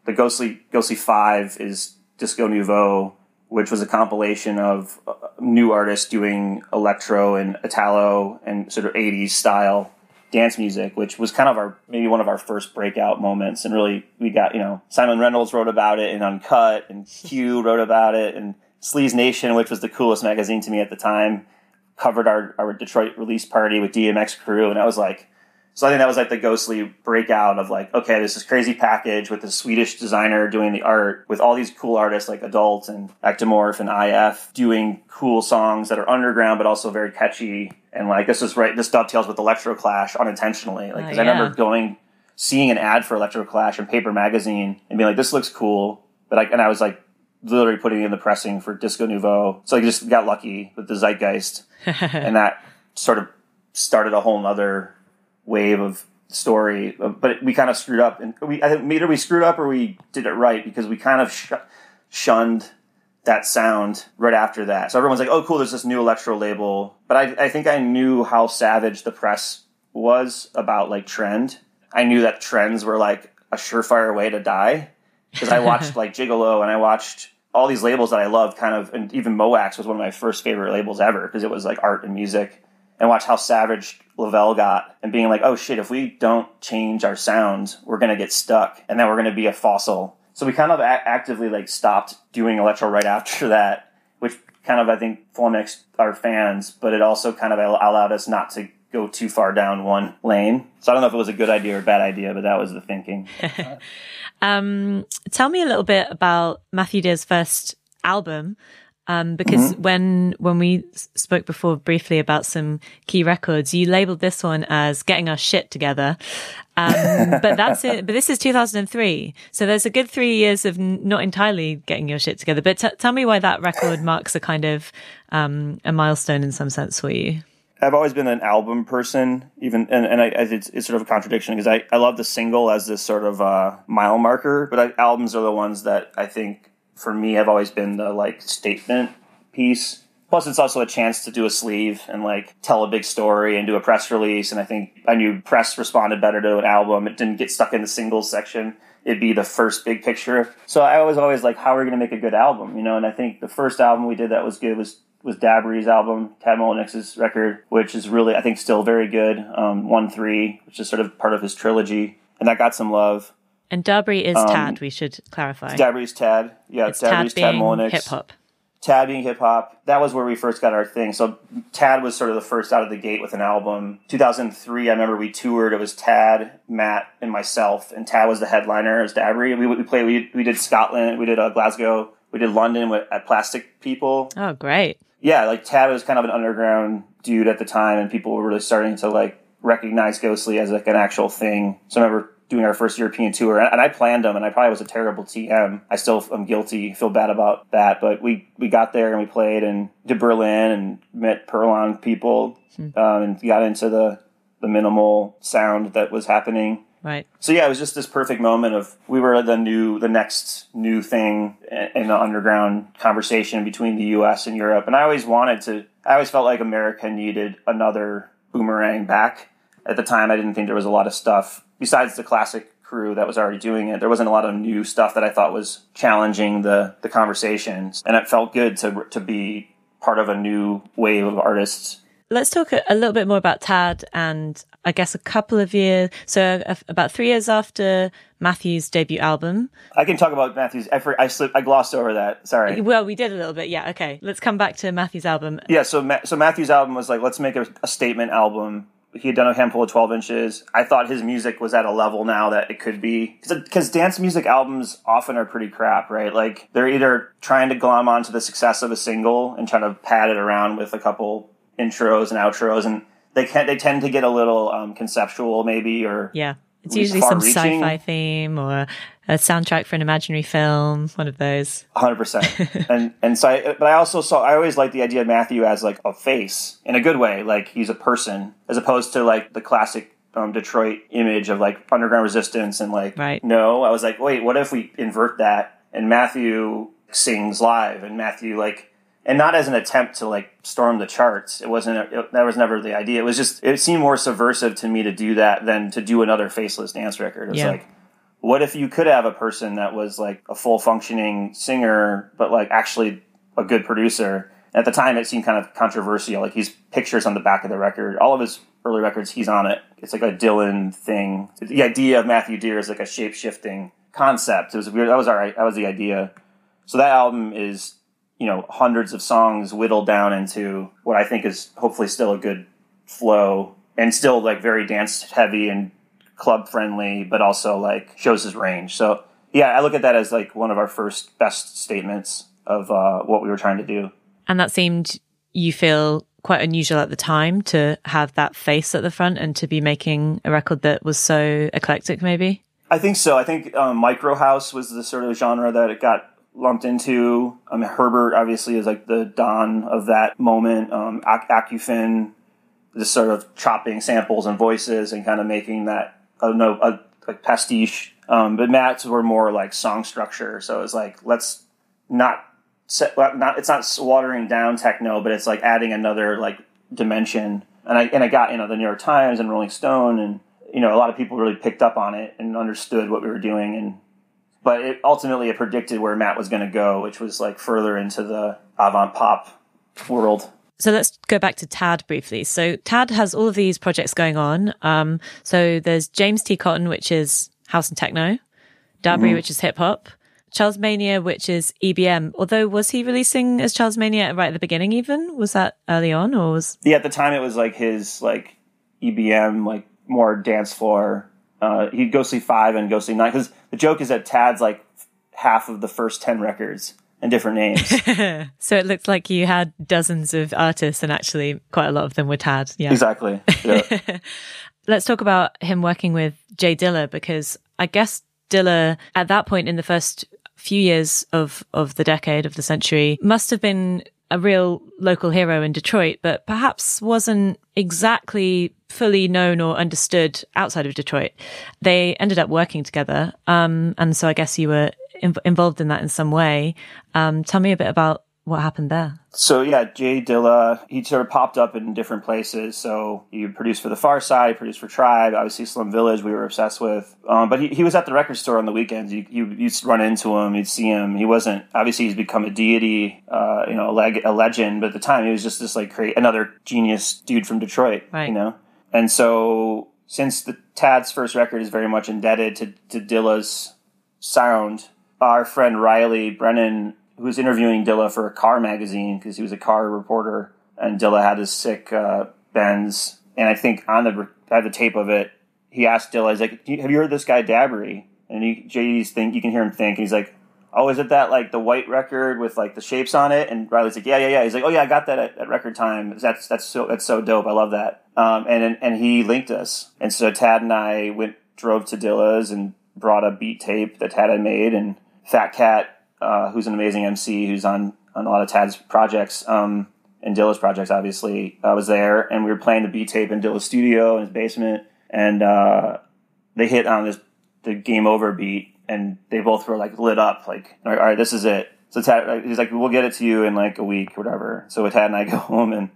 Speaker 2: the Ghostly Ghostly Five is Disco Nouveau which was a compilation of uh, new artists doing electro and Italo and sort of 80s style dance music, which was kind of our maybe one of our first breakout moments. And really, we got you know Simon Reynolds wrote about it in Uncut, and Q wrote about it, and Sleaze Nation, which was the coolest magazine to me at the time, covered our our Detroit release party with DMX Crew, and I was like, so I think that was like the ghostly breakout of like, okay, this is crazy package with the Swedish designer doing the art with all these cool artists like Adult and Ectomorph and IF doing cool songs that are underground but also very catchy. And like this is right, this dovetails with Electro Clash unintentionally. Like, because uh, yeah. I remember going, seeing an ad for Electro Clash in Paper Magazine and being like, this looks cool. But I, and I was like, literally putting in the pressing for Disco Nouveau. So I just got lucky with the zeitgeist. and that sort of started a whole other wave of story, but we kind of screwed up, and we I think either we screwed up or we did it right because we kind of sh- shunned that sound right after that. So everyone's like, "Oh, cool! There's this new electro label," but I, I think I knew how savage the press was about like trend. I knew that trends were like a surefire way to die because I watched like Gigolo and I watched all these labels that I loved. Kind of, and even Mo' Wax was one of my first favorite labels ever because it was like art and music and watch how savage Lavelle got and being like, oh shit, if we don't change our sound, we're going to get stuck and then we're going to be a fossil. So we kind of a- actively like stopped doing electro right after that, which kind of, I think, flummoxed our fans, but it also kind of allowed us not to go too far down one lane. So I don't know if it was a good idea or bad idea, but that was the thinking.
Speaker 1: um, tell me a little bit about Matthew Dear's first album. Um, because mm-hmm. when when we spoke before briefly about some key records, you labeled this one as "Getting Our Shit Together," um, but that's it. But this is 2003, so there's a good three years of n- not entirely getting your shit together. But t- tell me why that record marks a kind of um, a milestone in some sense for you.
Speaker 2: I've always been an album person, even and, and I, it's, it's, sort of a contradiction because I, I love the single as this sort of uh, mile marker, but I, albums are the ones that I think for me have always been the like statement piece. Plus, it's also a chance to do a sleeve and like tell a big story and do a press release. And I think I knew press responded better to an album. It didn't get stuck in the singles section. It'd be the first big picture. So I was always like, how are we going to make a good album? You know, and I think the first album we did that was good was was Dabrye's album, Tadd Mullinix's record, which is really I think still very good. Um, One Three, which is sort of part of his trilogy, and that got some love.
Speaker 1: And Dabrye is um, Tadd, we should clarify.
Speaker 2: Dabrye's Tadd. Yeah,
Speaker 1: it's Tadd, Tadd Hip hop.
Speaker 2: Tadd being hip hop. That was where we first got our thing. So Tadd was sort of the first out of the gate with an album. 2003, I remember we toured. It was Tadd, Matt, and myself. And Tadd was the headliner as Dabrye. We, we played, we, we did Scotland, we did uh, Glasgow, we did London with, at Plastic People.
Speaker 1: Oh, great.
Speaker 2: Yeah, like Tadd was kind of an underground dude at the time, and people were really starting to like recognize Ghostly as like an actual thing. So I remember doing our first European tour, and I planned them, and I probably was a terrible TM. I still am guilty, feel bad about that, but we we got there and we played and did Berlin and met Perlon people, hmm. um, and got into the the minimal sound that was happening.
Speaker 1: Right.
Speaker 2: So yeah, it was just this perfect moment of we were the new, the next new thing in the underground conversation between the U.S. and Europe, and I always wanted to. I always felt like America needed another boomerang back. At the time, I didn't think there was a lot of stuff besides the classic crew that was already doing it, there wasn't a lot of new stuff that I thought was challenging the the conversations, and it felt good to to be part of a new wave of artists.
Speaker 1: Let's talk a little bit more about Tadd and I guess a couple of years, so about three years after Matthew's debut album.
Speaker 2: I can talk about Matthew's. I, I, slipped, I glossed over that. Sorry.
Speaker 1: Well, we did a little bit. Yeah. Okay. Let's come back to Matthew's album.
Speaker 2: Yeah. So, so Matthew's album was like, let's make a, a statement album he had done a handful of 12 inches. I thought his music was at a level now that it could be. Because dance music albums often are pretty crap, right? Like, they're either trying to glom onto the success of a single and trying to pad it around with a couple intros and outros, and they can they tend to get a little um, conceptual, maybe, or
Speaker 1: yeah. It's usually some sci-fi theme or a soundtrack for an imaginary film, one of those.
Speaker 2: Hundred percent. And and so, I, but I also saw. I always like the idea of Matthew as like a face in a good way, like he's a person, as opposed to like the classic um, Detroit image of like underground resistance and like.
Speaker 1: Right.
Speaker 2: No, I was like, wait, what if we invert that and Matthew sings live and Matthew like. And not as an attempt to like storm the charts. It wasn't. It, that was never the idea. It was just. It seemed more subversive to me to do that than to do another faceless dance record. It's
Speaker 1: Yeah.
Speaker 2: like, what if you could have a person that was like a full functioning singer but like actually a good producer? At the time it seemed kind of controversial. Like he's pictures on the back of the record. All of his early records he's on it. It's like a dylan thing. The idea of Matthew Dear is like a shape-shifting concept. It was weird. That was all right. That was the idea. So that album is you know hundreds of songs whittled down into what i think is hopefully still a good flow and still like very dance heavy and club friendly, but also like shows his range. So yeah, I look at that as like one of our first best statements of uh, what we were trying to do.
Speaker 1: And that seemed, you feel, quite unusual at the time to have that face at the front and to be making a record that was so eclectic, maybe?
Speaker 2: I think so. I think um, micro house was the sort of genre that it got lumped into. I mean, Herbert obviously is like the dawn of that moment. Um, Ac- Akufen, just sort of chopping samples and voices and kind of making that a no a, a pastiche. Um, but Matt's were more like song structure, so it's like let's not set, not it's not watering down techno, but it's like adding another like dimension. And I and I got you know the New York Times and Rolling Stone and you know a lot of people really picked up on it and understood what we were doing and but it ultimately it predicted where Matt was going to go, which was like further into the avant pop world.
Speaker 1: So let's go back to Tadd briefly. So Tadd has all of these projects going on. Um, so there's James T. Cotton, which is house and techno, Dabrye, which is hip hop, Charles Manier, which is EBM. Although was he releasing as Charles Manier right at the beginning? Even was that early on, or was
Speaker 2: Yeah, at the time it was like his like EBM, like more dance floor. Uh, he'd go see five and go see nine because the joke is that Tadd's like half of the first ten records and different names.
Speaker 1: so? It looked like you had dozens of artists, and actually quite a lot of them were Tadd. Yeah,
Speaker 2: exactly. Yeah.
Speaker 1: let's talk about him working with Jay Dilla because I guess Dilla at that point in the first few years of of the decade of the century must have been a real local hero in Detroit, but perhaps wasn't exactly fully known or understood outside of Detroit. They ended up working together, um, and so I guess you were in- involved in that in some way. Um, tell me a bit about what happened there.
Speaker 2: So yeah, Jay Dilla, he sort of popped up in different places. So he produced for the Pharcyde, he produced for Tribe, obviously Slum Village, we were obsessed with. Um, but he, he was at the record store on the weekends. You you you'd run into him, you'd see him. He wasn't obviously he's become a deity, uh, you know, a, leg, a legend. But at the time, he was just this like create another genius dude from Detroit,
Speaker 1: Right.
Speaker 2: you know. And so since the Tadd's first record is very much indebted to to Dilla's sound, our friend Riley Brennan who was interviewing Dilla for a car magazine because he was a car reporter, and Dilla had his sick uh, Benz. And I think on the I the tape of it. He asked Dilla, he's like, "Have you heard this guy Dabrye?" And he, JD's think you can hear him think. And he's like, "Oh, is it that like the white record with like the shapes on it?" And Riley's like, "Yeah, yeah, yeah." He's like, "Oh yeah, I got that at, at record time. That's that's so that's so dope. I love that." Um, and and he linked us, and so Tadd and I went drove to Dilla's and brought a beat tape that Tadd had made, and Phat Kat uh, who's an amazing MC, who's on on a lot of Tadd's projects um, and Dilla's projects. Obviously, I was there, and we were playing the B tape in Dilla's studio in his basement, and uh, they hit on this the game over beat, and they both were like lit up, like, all right, all right this is it. So Tadd, he's like, we'll get it to you in like a week, or whatever. So Tadd and I go home, and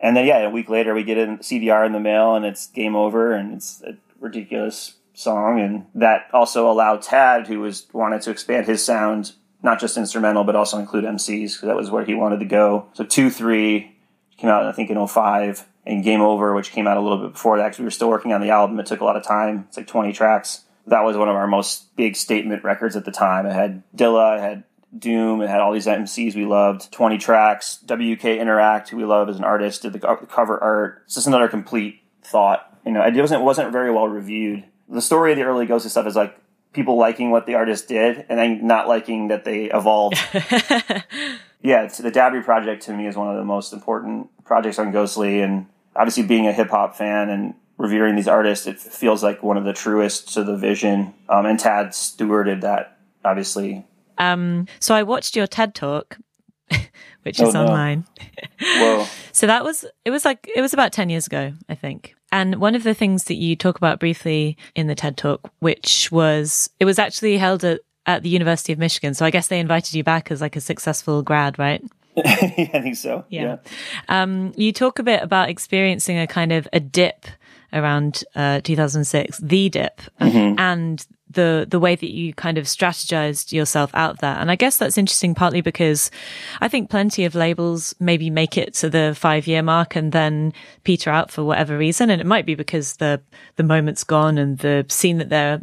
Speaker 2: and then yeah, a week later we get a CDR in the mail, and it's game over, and it's a ridiculous song, and that also allowed Tadd, who was wanted to expand his sound not just instrumental, but also include MCs because that was where he wanted to go. So two, three came out, I think, in 05, and Game Over, which came out a little bit before that because we were still working on the album. It took a lot of time. It's like 20 tracks. That was one of our most big statement records at the time. It had Dilla, it had Doom, it had all these MCs we loved. 20 tracks. WK Interact, who we love as an artist, did the cover art. It's just another complete thought. You know, it wasn't, wasn't very well reviewed. The story of the early Ghosted stuff is like people liking what the artist did and then not liking that they evolved. yeah, it's, the Dabrye project to me is one of the most important projects on Ghostly, and obviously being a hip hop fan and revering these artists, it feels like one of the truest to the vision. Um, and Tadd stewarded that, obviously.
Speaker 1: Um, so I watched your TED talk, which is
Speaker 2: Oh, no.
Speaker 1: online. So that was it was like it was about 10 years ago, I think. And one of the things that you talk about briefly in the TED Talk, which was it was actually held at, at the University of Michigan. So I guess they invited you back as like a successful grad, right?
Speaker 2: I think so.
Speaker 1: Yeah. Um, you talk a bit about experiencing a kind of a dip around uh, 2006, the dip, and the the way that you kind of strategized yourself out of that. And I guess that's interesting partly because I think plenty of labels maybe make it to the five year mark and then peter out for whatever reason. And it might be because the the moment's gone and the scene that they're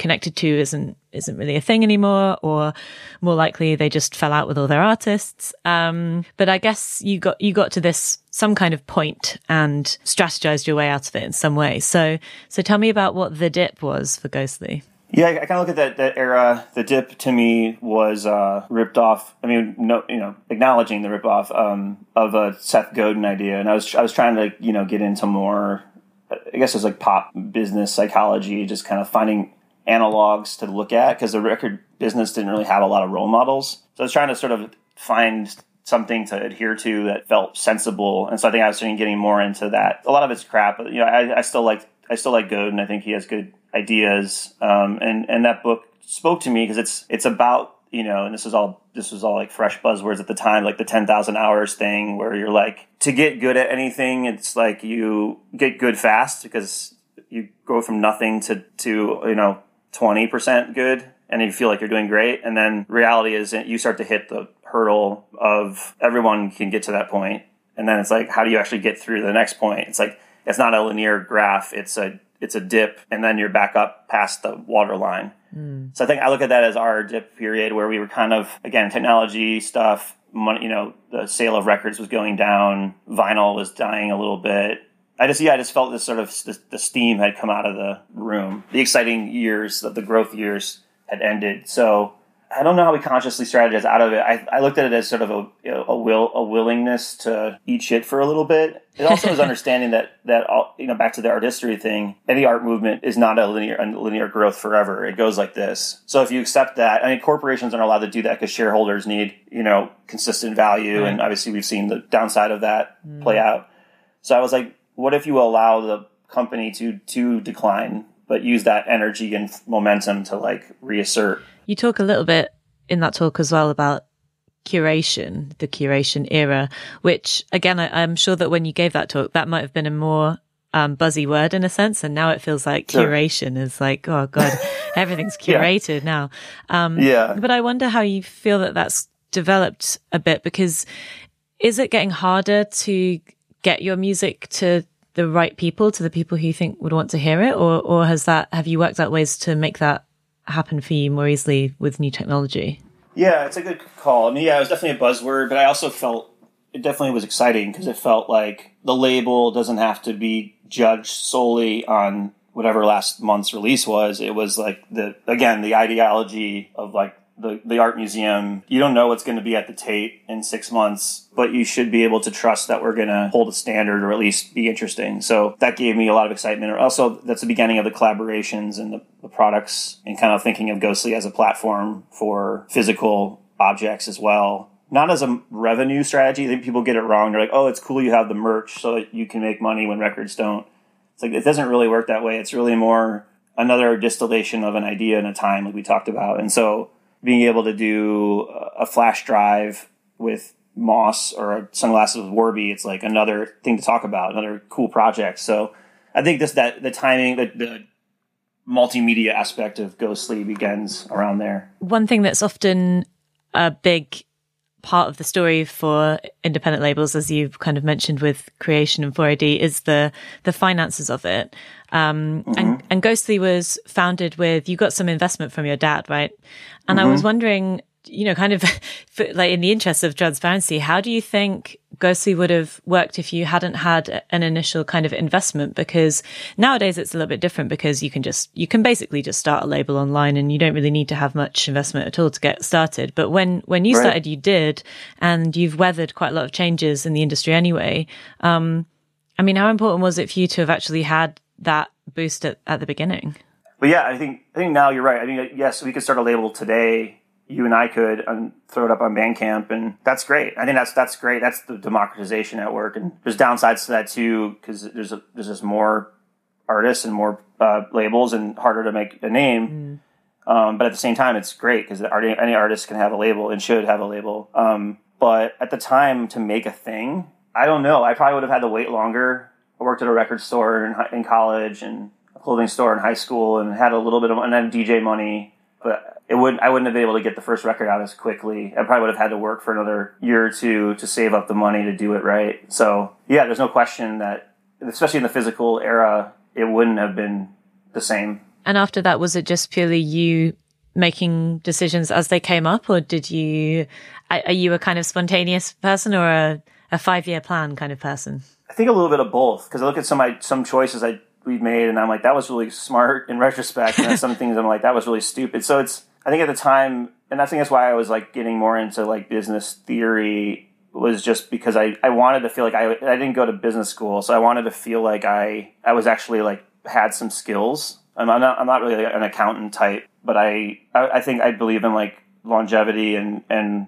Speaker 1: connected to isn't isn't really a thing anymore or more likely they just fell out with all their artists um but i guess you got you got to this some kind of point and strategized your way out of it in some way so so tell me about what the dip was for ghostly
Speaker 2: Yeah, I, kind of look at that, that era. The dip to me was uh, ripped off. I mean, no, you know, acknowledging the rip off um, of a Seth Godin idea, and I was I was trying to you know get into more. I guess it's like pop business psychology, just kind of finding analogs to look at because the record business didn't really have a lot of role models. So I was trying to sort of find something to adhere to that felt sensible, and so I think I was getting more into that. A lot of it's crap, but you know, I, I still like I still like Godin. I think he has good ideas, um, and and that book spoke to me because it's it's about you know, and this is all this was all like fresh buzzwords at the time, like the ten thousand hours thing, where you're like to get good at anything, it's like you get good fast because you go from nothing to to you know twenty percent good, and you feel like you're doing great, and then reality is you start to hit the hurdle of everyone can get to that point, and then it's like how do you actually get through the next point? It's like it's not a linear graph; it's a it's a dip, and then you're back up past the water line. Hmm. So I think I look at that as our dip period where we were kind of again technology stuff. Money, you know, the sale of records was going down. Vinyl was dying a little bit. I just yeah, I just felt this sort of the, the steam had come out of the room. The exciting years of the growth years had ended. So I don't know how we consciously strategize out of it. I, I looked at it as sort of a, you know, a will a willingness to eat shit for a little bit. It also is understanding that that all, you know back to the art history thing. Any art movement is not a linear a linear growth forever. It goes like this. So if you accept that, I mean, corporations aren't allowed to do that because shareholders need you know consistent value, and obviously we've seen the downside of that mm. play out. So I was like, what if you allow the company to to decline, but use that energy and momentum to like reassert
Speaker 1: you talk a little bit in that talk as well about curation the curation era which again I, i'm sure that when you gave that talk that might have been a more um, buzzy word in a sense and now it feels like
Speaker 2: Sure.
Speaker 1: curation is like oh god everything's
Speaker 2: Yeah.
Speaker 1: curated now um,
Speaker 2: Yeah.
Speaker 1: but i wonder how you feel that that's developed a bit because is it getting harder to get your music to the right people to the people who you think would want to hear it or or has that have you worked out ways to make that happen for you more easily with new technology
Speaker 2: Yeah, it's a good call. I mean, yeah, it was definitely a buzzword, but I also felt it definitely was exciting because it felt like the label doesn't have to be judged solely on whatever last month's release was. It was like the again the ideology of like the the art museum. You don't know what's going to be at the Tate in six months, but you should be able to trust that we're going to hold a standard or at least be interesting. So that gave me a lot of excitement. Also, that's the beginning of the collaborations and the, the products, and kind of thinking of Ghostly as a platform for physical objects as well. Not as a revenue strategy. I think people get it wrong. They're like, "Oh, it's cool you have the merch so that you can make money when records don't." It's like it doesn't really work that way. It's really more another distillation of an idea in a time, like we talked about. And so, being able to do a flash drive with Moss or sunglasses with Warby, it's like another thing to talk about, another cool project. So, I think this that the timing, the, the multimedia aspect of Ghostly begins around there.
Speaker 1: one thing that's often a big part of the story for independent labels, as you've kind of mentioned with creation and 4AD, is the the finances of it. Um, and, and Ghostly was founded with you got some investment from your dad, right? And I was wondering, you know, kind of like in the interest of transparency, how do you think Ghostly would have worked if you hadn't had an initial kind of investment? Because nowadays it's a little bit different because you can just, you can basically just start a label online and you don't really need to have much investment at all to get started. But when, when you
Speaker 2: Right.
Speaker 1: started, you did, and you've weathered quite a lot of changes in the industry anyway. Um, I mean, how important was it for you to have actually had that boost at, at the beginning.
Speaker 2: But yeah, I think I think now you're right. I mean, yes, we could start a label today. You and I could and throw it up on Bandcamp, and that's great. I think that's that's great. That's the democratization at work, and there's downsides to that too because there's a, there's just more artists and more uh, labels and harder to make a name. Mm. Um, but at the same time, it's great because any artist can have a label and should have a label. Um, but at the time, to make a thing, I don't know. I probably would have had to wait longer. I worked at a record store in, in college and clothing store in high school, and had a little bit of and then DJ money. But it wouldn't. I wouldn't have been able to get the first record out as quickly. I probably would have had to work for another year or two to save up the money to do it right. So yeah, there's no question that, especially in the physical era, it wouldn't have been the same.
Speaker 1: And after that, was it just purely you making decisions as they came up, or did you? Are you a kind of spontaneous person or a, a five year plan kind of person?
Speaker 2: I think a little bit of both because I look at some I, some choices I we've made and I'm like that was really smart in retrospect, and some things I'm like that was really stupid. So it's I think at the time, and I think that's why I was like getting more into like business theory was just because I, I wanted to feel like I, I didn't go to business school, so I wanted to feel like I I was actually like had some skills. I'm not I'm not really an accountant type, but I I, I think I believe in like longevity and and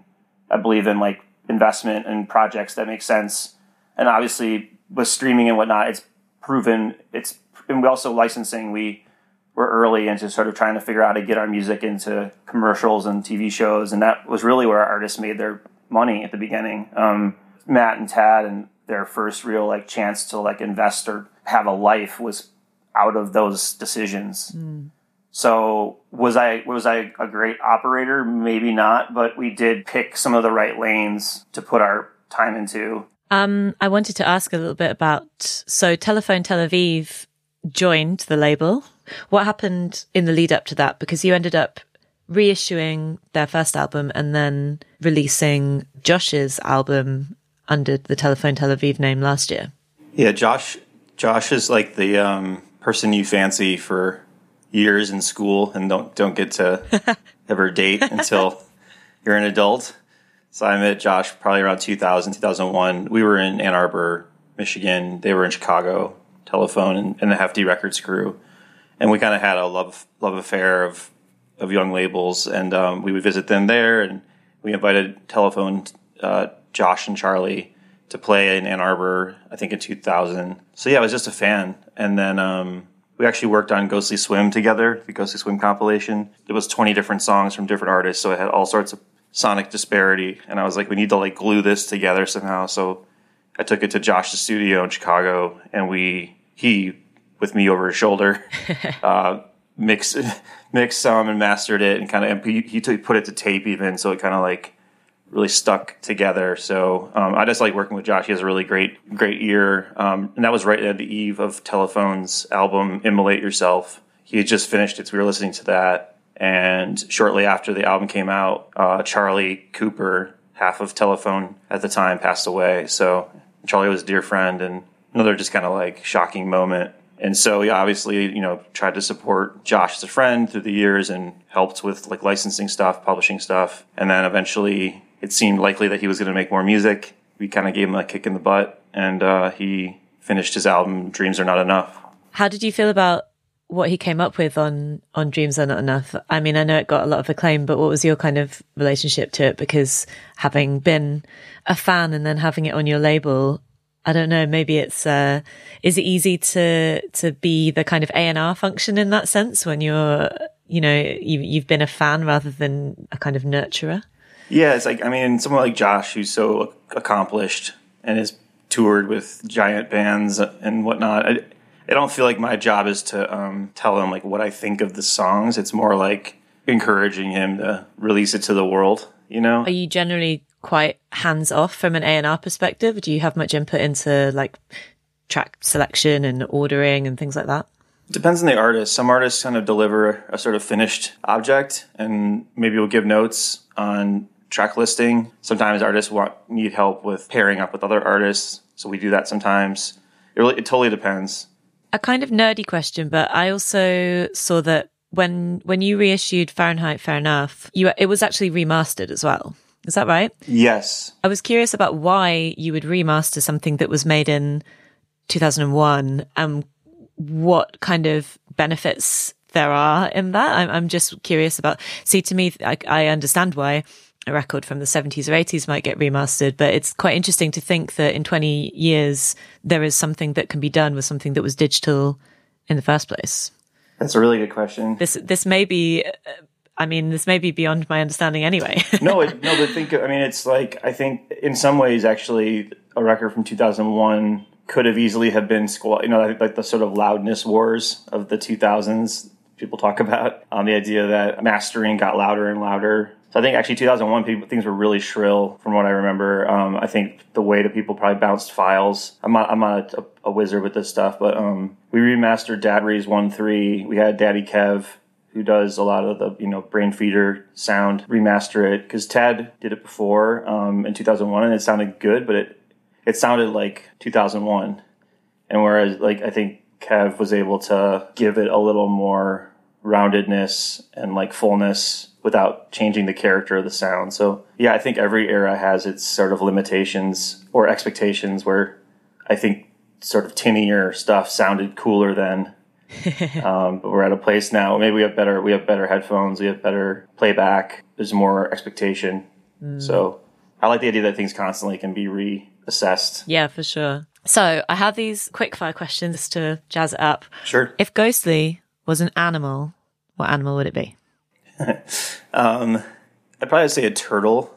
Speaker 2: I believe in like investment and projects that make sense. And obviously with streaming and whatnot, it's proven it's and we also licensing we were early into sort of trying to figure out how to get our music into commercials and TV shows, and that was really where our artists made their money at the beginning. Um, Matt and Tadd and their first real like chance to like invest or have a life was out of those decisions. Mm. So was I was I a great operator? Maybe not, but we did pick some of the right lanes to put our time into.
Speaker 1: Um, I wanted to ask a little bit about so Telephone Tel Aviv joined the label. What happened in the lead up to that? Because you ended up reissuing their first album and then releasing Josh's album under the Telephone Tel Aviv name last year.
Speaker 3: Yeah, Josh. Josh is like the um, person you fancy for years in school and don't don't get to ever date until you're an adult. So I met Josh probably around 2000, 2001. We were in Ann Arbor, Michigan. They were in Chicago, Telephone, and, and the Hefty Records crew. And we kind of had a love love affair of of young labels, and um, we would visit them there. And we invited Telephone, uh, Josh and Charlie, to play in Ann Arbor. I think in 2000. So yeah, I was just a fan. And then um, we actually worked on Ghostly Swim together, the Ghostly Swim compilation. It was 20 different songs from different artists, so it had all sorts of sonic disparity. And I was like, we need to like glue this together somehow. So I took it to Josh's studio in Chicago, and we he with me over his shoulder uh, mixed mixed some and mastered it, and kind of he, he took, put it to tape even, so it kind of like really stuck together. So um, I just like working with Josh. He has a really great great ear, um, and that was right at the eve of Telephone's album "Immolate Yourself." He had just finished it, so we were listening to that. And shortly after the album came out, uh, Charlie Cooper, half of Telephone at the time, passed away. So Charlie was a dear friend, and another just kind of like shocking moment and so he obviously, you know, tried to support Josh as a friend through the years and helped with like licensing stuff, publishing stuff. And then eventually it seemed likely that he was going to make more music. We kind of gave him a kick in the butt and uh, he finished his album, Dreams Are Not Enough.
Speaker 1: How did you feel about what he came up with on, on Dreams Are Not Enough? I mean, I know it got a lot of acclaim, but what was your kind of relationship to it? Because having been a fan and then having it on your label, I don't know. Maybe it's, uh, is it easy to, to be the kind of A&R function in that sense when you're, you know, you, you've been a fan rather than a kind of nurturer?
Speaker 3: Yeah. It's like, I mean, someone like Josh, who's so accomplished and has toured with giant bands and whatnot. I, I don't feel like my job is to, um, tell him like what I think of the songs. It's more like encouraging him to release it to the world, you know?
Speaker 1: Are you generally quite hands off from an A&R perspective? Do you have much input into like track selection and ordering and things like that?
Speaker 3: Depends on the artist. Some artists kind of deliver a sort of finished object and maybe we'll give notes on track listing. Sometimes artists want need help with pairing up with other artists, so we do that sometimes. It really it totally depends.
Speaker 1: A kind of nerdy question, but I also saw that when when you reissued Fahrenheit Fair Enough, you it was actually remastered as well. Is that right?
Speaker 3: Yes.
Speaker 1: I was curious about why you would remaster something that was made in 2001 and what kind of benefits there are in that. I'm, I'm just curious about. See, to me, I, I understand why a record from the 70s or 80s might get remastered, but it's quite interesting to think that in 20 years there is something that can be done with something that was digital in the first place.
Speaker 2: That's a really good question.
Speaker 1: This this may be. I mean, this may be beyond my understanding anyway.
Speaker 2: no, it, no, but think. I mean, it's like I think in some ways, actually, a record from 2001 could have easily have been You know, like the sort of loudness wars of the 2000s. People talk about um, the idea that mastering got louder and louder. So I think actually 2001 people, things were really shrill from what I remember. Um, I think the way that people probably bounced files. I'm not I'm not a, a wizard with this stuff, but um, we remastered Dabrye's one three. We had Daddy Kev who does a lot of the you know Brainfeeder sound remaster it because Tadd did it before um, in 2001 and it sounded good, but it it sounded like 2001. And whereas like I think Kev was able to give it a little more roundedness and like fullness without changing the character of the sound. So yeah, I think every era has its sort of limitations or expectations where I think sort of tinnier stuff sounded cooler then. um, but we're at a place now. Maybe we have better. We have better headphones. We have better playback. There's more expectation. Mm. So I like the idea that things constantly can be reassessed.
Speaker 1: Yeah, for sure. So I have these quick fire questions to jazz it up.
Speaker 2: Sure.
Speaker 1: If Ghostly was an animal, what animal would it be?
Speaker 2: um, I'd probably say a turtle.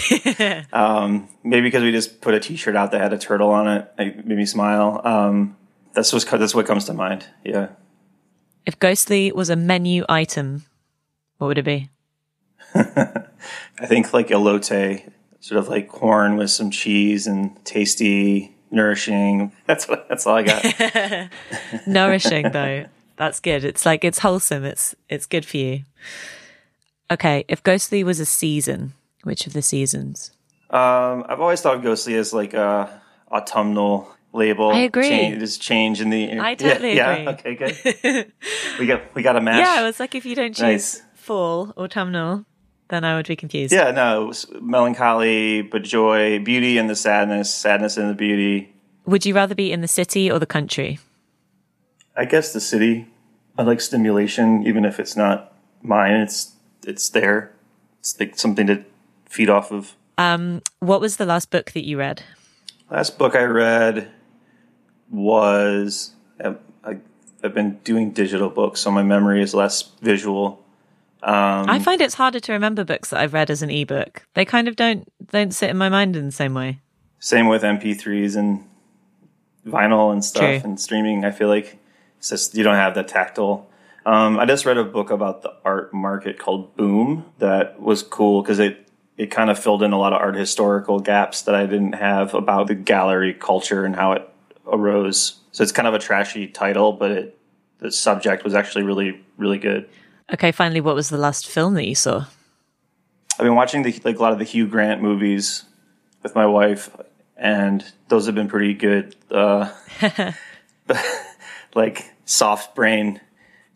Speaker 2: um, maybe because we just put a T-shirt out that had a turtle on it, it made me smile. Um, that's what that's what comes to mind. Yeah.
Speaker 1: If Ghostly was a menu item, what would it be?
Speaker 2: I think like elote, sort of like corn with some cheese and tasty, nourishing. That's what. That's all I got.
Speaker 1: nourishing though. That's good. It's like it's wholesome. It's it's good for you. Okay, if Ghostly was a season, which of the seasons?
Speaker 2: Um, I've always thought of Ghostly as like a autumnal label.
Speaker 1: I agree.
Speaker 2: Change, change in the.
Speaker 1: I totally
Speaker 2: yeah,
Speaker 1: agree.
Speaker 2: Yeah. Okay. Good. we got we got a match.
Speaker 1: Yeah, it's like if you don't choose nice. fall autumnal, then I would be confused.
Speaker 2: Yeah. No, melancholy but joy, beauty and the sadness, sadness and the beauty.
Speaker 1: Would you rather be in the city or the country?
Speaker 2: I guess the city. I like stimulation, even if it's not mine. It's it's there. It's like something to feed off of.
Speaker 1: Um, what was the last book that you read?
Speaker 2: Last book I read was I, have been doing digital books, so my memory is less visual.
Speaker 1: Um, I find it's harder to remember books that I've read as an ebook. They kind of don't don't sit in my mind in the same way.
Speaker 2: Same with MP3s and vinyl and stuff True. and streaming. I feel like it's just you don't have the tactile um, I just read a book about the art market called Boom that was cool because it it kind of filled in a lot of art historical gaps that I didn't have about the gallery culture and how it arose. So it's kind of a trashy title, but it, the subject was actually really really good.
Speaker 1: Okay, finally, what was the last film that you saw?
Speaker 2: I've been watching the, like a lot of the Hugh Grant movies with my wife, and those have been pretty good. Uh, like soft brain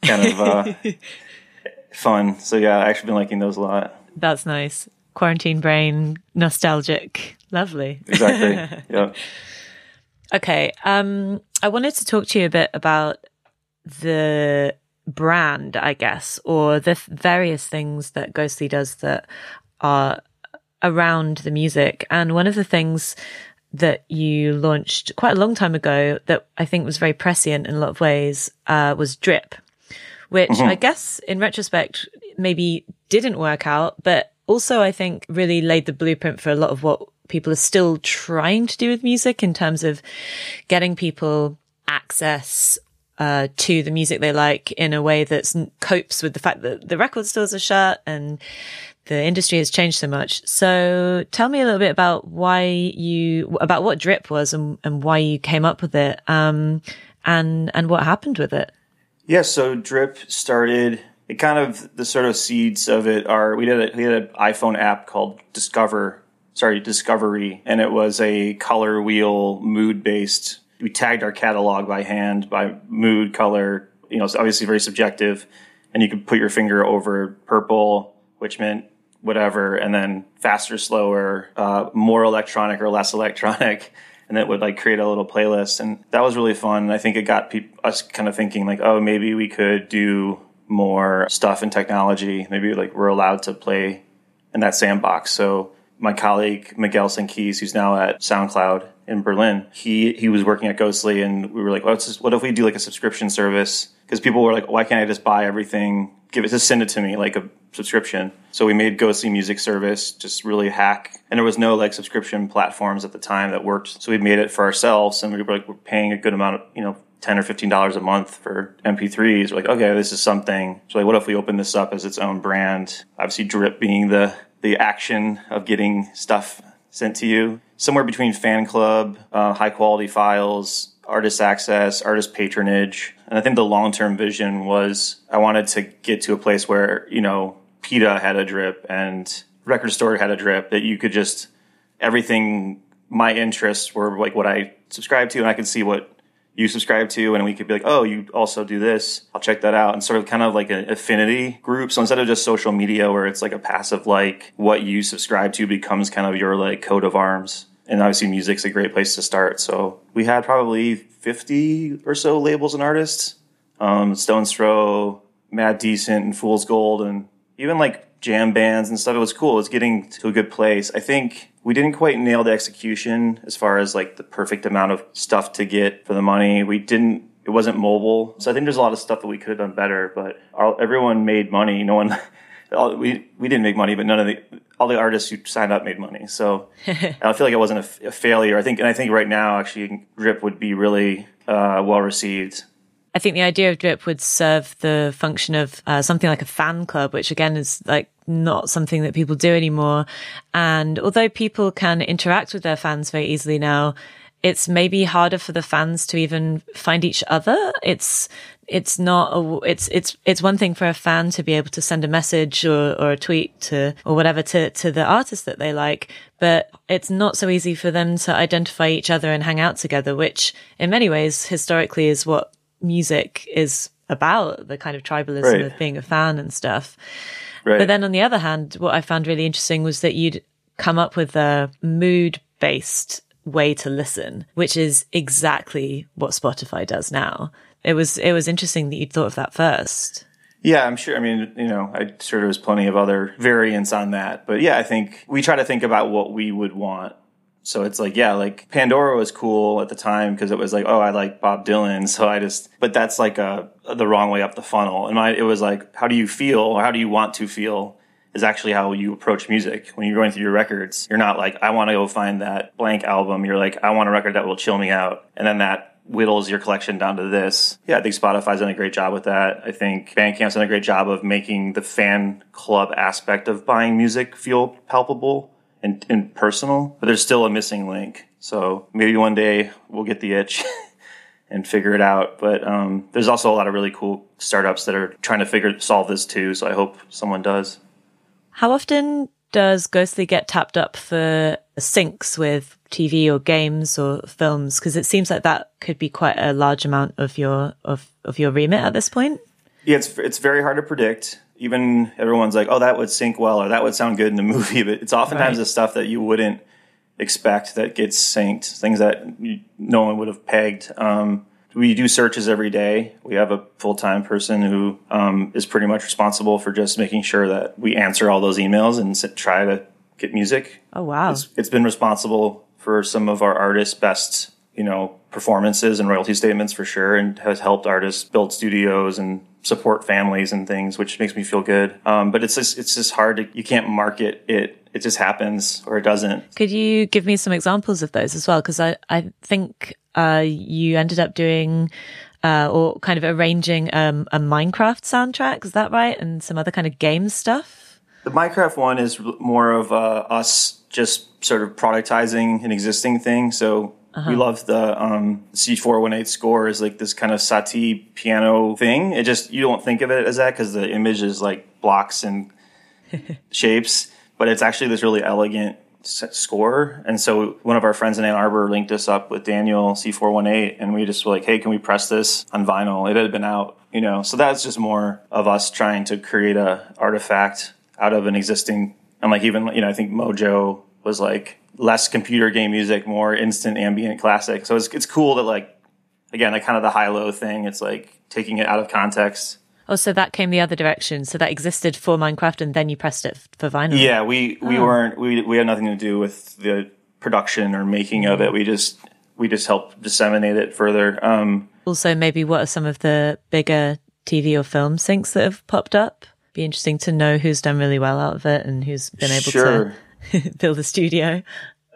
Speaker 2: kind of uh, fun. So yeah, I actually been liking those a lot.
Speaker 1: That's nice. Quarantine brain, nostalgic, lovely.
Speaker 2: Exactly. yeah.
Speaker 1: Okay. Um, I wanted to talk to you a bit about the brand, I guess, or the various things that Ghostly does that are around the music. And one of the things that you launched quite a long time ago that I think was very prescient in a lot of ways uh, was Drip which mm-hmm. I guess in retrospect maybe didn't work out, but also I think really laid the blueprint for a lot of what people are still trying to do with music in terms of getting people access uh, to the music they like in a way that copes with the fact that the record stores are shut and the industry has changed so much. So tell me a little bit about why you, about what drip was and, and why you came up with it. Um, and, and what happened with it.
Speaker 2: Yeah, so Drip started. It kind of the sort of seeds of it are we did a, we had an iPhone app called Discover, sorry Discovery, and it was a color wheel mood based. We tagged our catalog by hand by mood color. You know, it's obviously very subjective, and you could put your finger over purple, which meant whatever, and then faster, slower, uh, more electronic or less electronic, and it would like create a little playlist, and that was really fun. And I think it got peop- us kind of thinking like, oh, maybe we could do more stuff in technology. Maybe like we're allowed to play in that sandbox. So my colleague Miguel Senquiz, who's now at SoundCloud in Berlin, he he was working at Ghostly, and we were like, just, what if we do like a subscription service? Because people were like, why can't I just buy everything? Give it, just send it to me like a subscription. So we made Ghostly Music Service just really hack, and there was no like subscription platforms at the time that worked. So we made it for ourselves, and we were like, we're paying a good amount of you know 10 or 15 dollars a month for mp3s we're like okay this is something. So like what if we open this up as its own brand? Obviously drip being the the action of getting stuff sent to you. Somewhere between fan club uh, high quality files artist access artist patronage and i think the long-term vision was i wanted to get to a place where you know peta had a drip and record store had a drip that you could just everything my interests were like what i subscribed to and i could see what you subscribe to, and we could be like, oh, you also do this. I'll check that out. And sort of kind of like an affinity group. So instead of just social media where it's like a passive like, what you subscribe to becomes kind of your like coat of arms. And obviously, music's a great place to start. So we had probably 50 or so labels and artists um, Stones Throw, Mad Decent, and Fool's Gold, and even like jam bands and stuff. It was cool. It was getting to a good place. I think we didn't quite nail the execution as far as like the perfect amount of stuff to get for the money. We didn't. It wasn't mobile, so I think there's a lot of stuff that we could have done better. But our, everyone made money. No one. All, we we didn't make money, but none of the all the artists who signed up made money. So I feel like it wasn't a, a, failure. I think, and I think right now actually Drip would be really uh, well received
Speaker 1: I think the idea of drip would serve the function of uh, something like a fan club, which again is like not something that people do anymore. And although people can interact with their fans very easily now, it's maybe harder for the fans to even find each other. It's it's not a, it's it's it's one thing for a fan to be able to send a message or, or a tweet to or whatever to to the artist that they like, but it's not so easy for them to identify each other and hang out together, which in many ways historically is what music is about the kind of tribalism right. of being a fan and stuff. Right. But then on the other hand, what I found really interesting was that you'd come up with a mood based way to listen, which is exactly what Spotify does now. It was it was interesting that you'd thought of that first.
Speaker 2: Yeah, I'm sure. I mean, you know, I'm sure there's plenty of other variants on that, but yeah, I think we try to think about what we would want so it's like, yeah, like Pandora was cool at the time because it was like, oh, I like Bob Dylan. So I just, but that's like a, the wrong way up the funnel. And my, it was like, how do you feel or how do you want to feel is actually how you approach music. When you're going through your records, you're not like, I want to go find that blank album. You're like, I want a record that will chill me out. And then that whittles your collection down to this. Yeah, I think Spotify's done a great job with that. I think Bandcamp's done a great job of making the fan club aspect of buying music feel palpable and, and personal, but there's still a missing link. So maybe one day we'll get the itch and figure it out. But um, there's also a lot of really cool startups that are trying to figure solve this too. So I hope someone does.
Speaker 1: How often does Ghostly get tapped up for syncs with TV or games or films? Because it seems like that could be quite a large amount of your of, of your remit at this point.
Speaker 2: Yeah, it's it's very hard to predict even everyone's like, oh, that would sync well or that would sound good in the movie, but it's oftentimes right. the stuff that you wouldn't expect that gets synced, things that you, no one would have pegged. Um, we do searches every day. We have a full time person who um, is pretty much responsible for just making sure that we answer all those emails and sit, try to get music.
Speaker 1: Oh wow!
Speaker 2: It's, it's been responsible for some of our artists' best, you know, performances and royalty statements for sure, and has helped artists build studios and support families and things, which makes me feel good. Um, but it's just it's just hard to you can't market it. It just happens or it doesn't.
Speaker 1: Could you give me some examples of those as well? Because I I think uh, you ended up doing. Uh, or kind of arranging um, a Minecraft soundtrack, is that right? And some other kind of game stuff?
Speaker 2: The Minecraft one is more of uh, us just sort of productizing an existing thing. So uh-huh. We love the um, C418 score is like this kind of Satie piano thing. It just, you don't think of it as that because the image is like blocks and shapes, but it's actually this really elegant score. And so one of our friends in Ann Arbor linked us up with Daniel C418 and we just were like, hey, can we press this on vinyl? It had been out, you know. So that's just more of us trying to create a artifact out of an existing and like even you know, I think Mojo was like less computer game music, more instant ambient classic. So it's it's cool that like again, like kind of the high low thing. It's like taking it out of context.
Speaker 1: Oh, so that came the other direction. So that existed for Minecraft, and then you pressed it for vinyl.
Speaker 2: Yeah, we we
Speaker 1: Oh.
Speaker 2: weren't we we had nothing to do with the production or making of it. We just we just helped disseminate it further. Um,
Speaker 1: Also, maybe what are some of the bigger TV or film syncs that have popped up? Be interesting to know who's done really well out of it and who's been able
Speaker 2: Sure.
Speaker 1: to build a studio.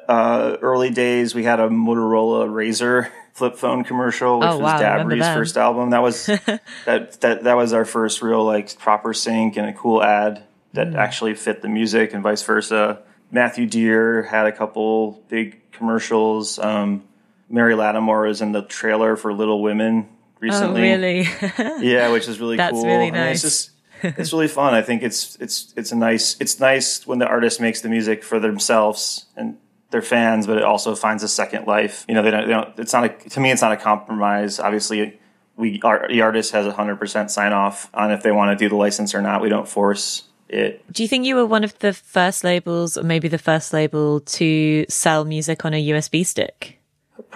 Speaker 2: uh, early days, we had a Motorola RAZR flip phone commercial, which
Speaker 1: Oh,
Speaker 2: was
Speaker 1: wow, I Dabrye's
Speaker 2: first album. That was that that that was our first real like proper sync and a cool ad that
Speaker 1: Mm.
Speaker 2: actually fit the music and vice versa. Matthew Dear had a couple big commercials. Um, Mary Lattimore is in the trailer for Little Women
Speaker 1: Oh,
Speaker 2: recently.
Speaker 1: really?
Speaker 2: Yeah, which is really
Speaker 1: That's
Speaker 2: cool.
Speaker 1: really
Speaker 2: I mean,
Speaker 1: nice.
Speaker 2: it's really fun. I think it's it's it's a nice it's nice when the artist makes the music for themselves and their fans, but it also finds a second life. You know, they don't, they don't it's not a to me it's not a compromise. Obviously, we our, the artist has a hundred percent sign off on if they want to do the license or not. We don't force it.
Speaker 1: Do you think you were one of the first labels, or maybe the first label, to sell music on a USB stick?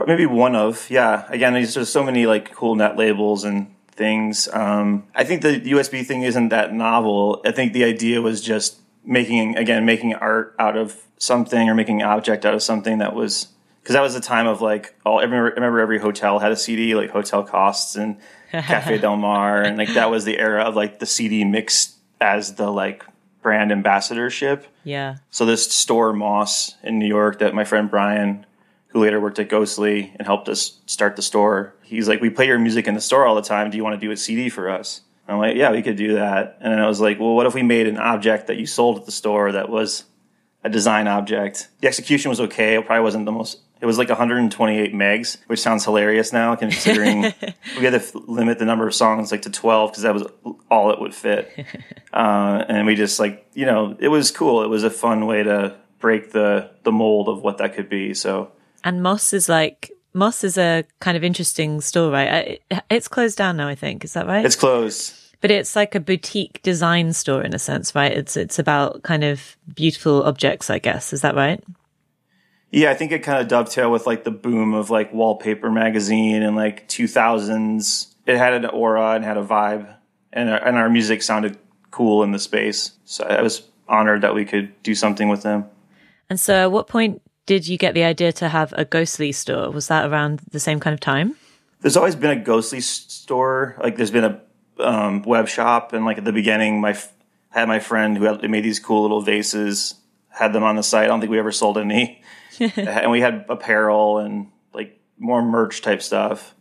Speaker 2: maybe one of yeah again there's just so many like cool net labels and things. Um i think the usb thing isn't that novel. I think the idea was just making again making art out of something or making an object out of something that was because that was the time of like all I remember, I remember every hotel had a cd like Hotel Costes and cafe del mar and like that was the era of like the cd mixed as the like brand ambassadorship.
Speaker 1: Yeah.
Speaker 2: so this store Moss in New York that my friend Brian, who later worked at Ghostly and helped us start the store, he's like, "We play your music in the store all the time. Do you want to do a CD for us?" I'm like, "Yeah, we could do that." And then I was like, "Well, what if we made an object that you sold at the store that was a design object?" The execution was okay. It probably wasn't the most. It was like 128 megs, which sounds hilarious now, considering we had to f- limit the number of songs like to 12 because that was all it would fit uh, and we just like you know it was cool it was a fun way to break the the mold of what that could be so
Speaker 1: And Moss is like Moss is a kind of interesting store, right? Uh, It's closed down now, I think. Is that right?
Speaker 2: it's closed
Speaker 1: but it's like a boutique design store in a sense, right? It's it's about kind of beautiful objects, I guess. Is that right?
Speaker 2: yeah i think it kind of dovetailed with like the boom of like wallpaper magazine and like 2000s it had an aura and had a vibe and our, and our music sounded cool in the space so i was honored that we could do something with them
Speaker 1: And so, at what point did you get the idea to have a ghostly store? Was that around the same kind of time?
Speaker 2: there's always been a ghostly store. Like there's been a um, web shop, and like at the beginning, my f- I had my friend who had, made these cool little vases. Had them on the site. I don't think we ever sold any, and we had apparel and like more merch type stuff.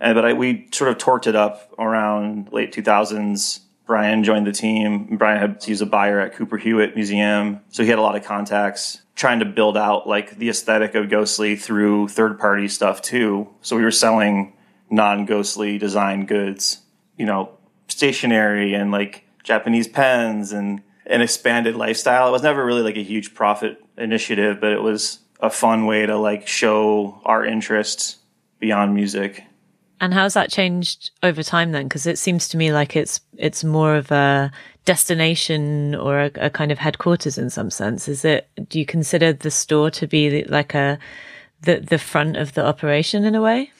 Speaker 2: And but I, we sort of torqued it up around late 2000s. Brian joined the team. Brian had he was a buyer at Cooper Hewitt Museum, so he had a lot of contacts. Trying to build out like the aesthetic of Ghostly through third party stuff too. So we were selling non Ghostly design goods, you know, stationery and like Japanese pens and an expanded lifestyle. It was never really like a huge profit initiative, but it was a fun way to like show our interests beyond music.
Speaker 1: And how's that changed over time then? Because it seems to me like it's it's more of a destination or a, a kind of headquarters in some sense. Is it? Do you consider the store to be like a the the front of the operation in a way?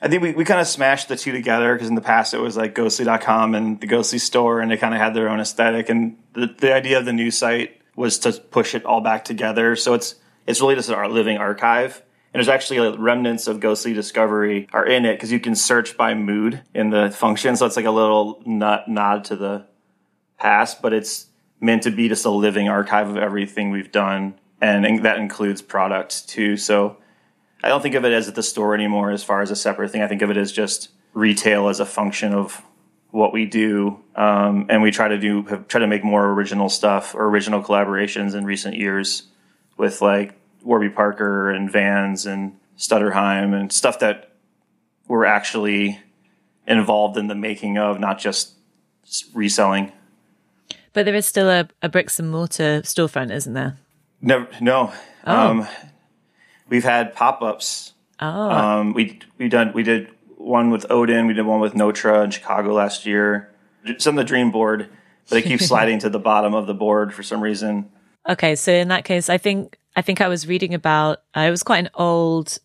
Speaker 2: I think we, we kind of smashed the two together because in the past it was like ghostly.com and the ghostly store and they kind of had their own aesthetic. And the, the idea of the new site was to push it all back together. So it's, it's really just our living archive. And there's actually like remnants of ghostly discovery are in it because you can search by mood in the function. So it's like a little nod to the past, but it's meant to be just a living archive of everything we've done. And, and that includes products too. So I don't think of it as the store anymore as far as a separate thing. I think of it as just retail as a function of what we do. Um, and we try to do, have, try to make more original stuff or original collaborations in recent years with like Warby Parker and Vans and Stutterheim and stuff that we're actually involved in the making of, not just reselling.
Speaker 1: But there is still a, a bricks and mortar storefront, isn't there?
Speaker 2: Never, no. Um, we've had pop ups.
Speaker 1: Oh,
Speaker 2: Um, we we done we did one with Odin. We did one with Notre in Chicago last year. It's on the Dream board, but it keeps sliding to the bottom of the board for some reason.
Speaker 1: okay. So in that case, I think I think I was reading about, uh, it was quite an old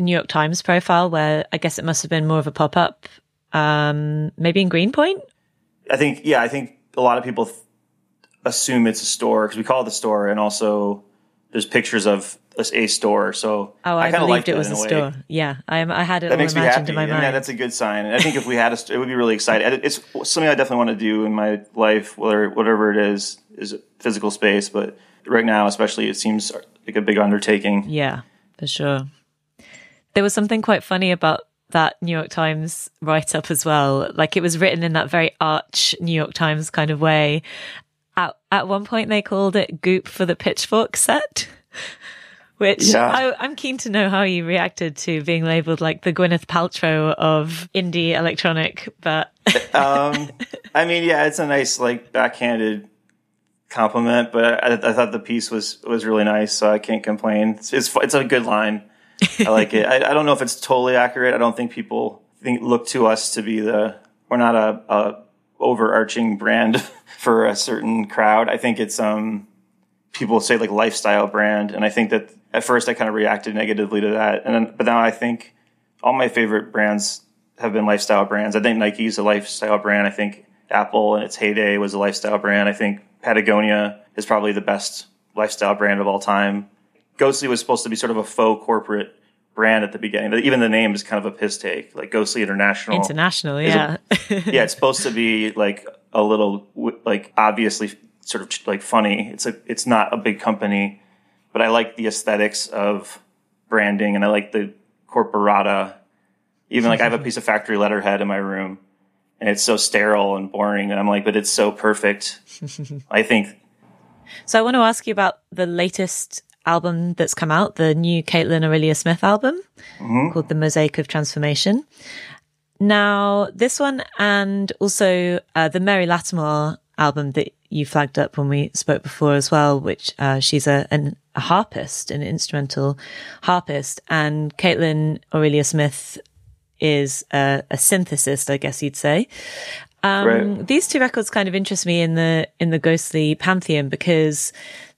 Speaker 1: New York Times profile where I guess it must have been more of a pop up, um, maybe in Greenpoint.
Speaker 2: I think, yeah, I think a lot of people th- assume it's a store because we call it the store, and also there's pictures of a store. So
Speaker 1: oh, I,
Speaker 2: I
Speaker 1: kind of believed it was a, a store. Yeah, I, I had it.
Speaker 2: That makes me happy.
Speaker 1: In my
Speaker 2: mind.
Speaker 1: Yeah,
Speaker 2: that's a good sign. And I think if we had a, it would be really exciting. It's something I definitely want to do in my life, whether whatever it is, is physical space. But right now, especially, it seems like a big undertaking.
Speaker 1: Yeah, for sure. There was something quite funny about that New York Times write up as well. Like it was written in that very arch New York Times kind of way. At, at one point, they called it Goop for the Pitchfork set which yeah. I, am keen to know how you reacted to being labeled like the Gwyneth Paltrow of indie electronic. But
Speaker 2: um, I mean, yeah, it's a nice like backhanded compliment, but I, I, thought the piece was was really nice, so I can't complain. It's it's, it's a good line. I like it. I, I, don't know if it's totally accurate. I don't think people think look to us to be the we're not a, a overarching brand for a certain crowd. I think it's um people say like lifestyle brand, and I think that at first I kind of reacted negatively to that, and then, but now I think all my favorite brands have been lifestyle brands. I think Nike's a lifestyle brand. I think Apple in its heyday was a lifestyle brand. I think Patagonia is probably the best lifestyle brand of all time. Ghostly was supposed to be sort of a faux corporate brand at the beginning. Even the name is kind of a piss take, like Ghostly International.
Speaker 1: International, yeah.
Speaker 2: A, yeah, it's supposed to be like a little like obviously sort of like funny. It's a it's not a big company but I like the aesthetics of branding and I like the corporata. Even like I have a piece of factory letterhead in my room and it's so sterile and boring. And I'm like, but it's so perfect. I think.
Speaker 1: So I want to ask you about the latest album that's come out, the new Kaitlyn Aurelia Smith album mm-hmm. called The Mosaic of Transformation. Now, this one and also uh, the Mary Lattimore album that you flagged up when we spoke before as well, which uh, she's a, an, a harpist, an instrumental harpist, and Kaitlyn Aurelia Smith is a, a synthesist, I guess you'd say. Um, right. These two records kind of interest me in the in the ghostly pantheon because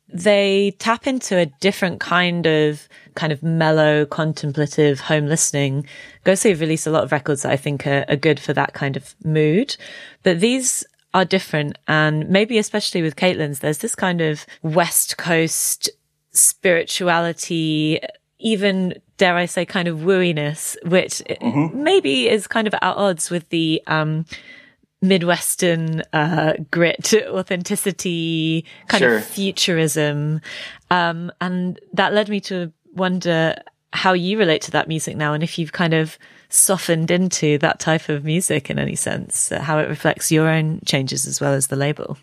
Speaker 1: they tap into a different kind of kind of mellow, contemplative home listening. Ghostly have released a lot of records that I think are, are good for that kind of mood, but these are different. And maybe especially with Kaitlyn's, there's this kind of West Coast spirituality, even dare I say kind of wooiness, which mm-hmm. maybe is kind of at odds with the, um, Midwestern, uh, grit, authenticity, kind sure. of futurism. Um, and that led me to wonder how you relate to that music now and if you've kind of softened into that type of music in any sense, how it reflects your own changes as well as the label.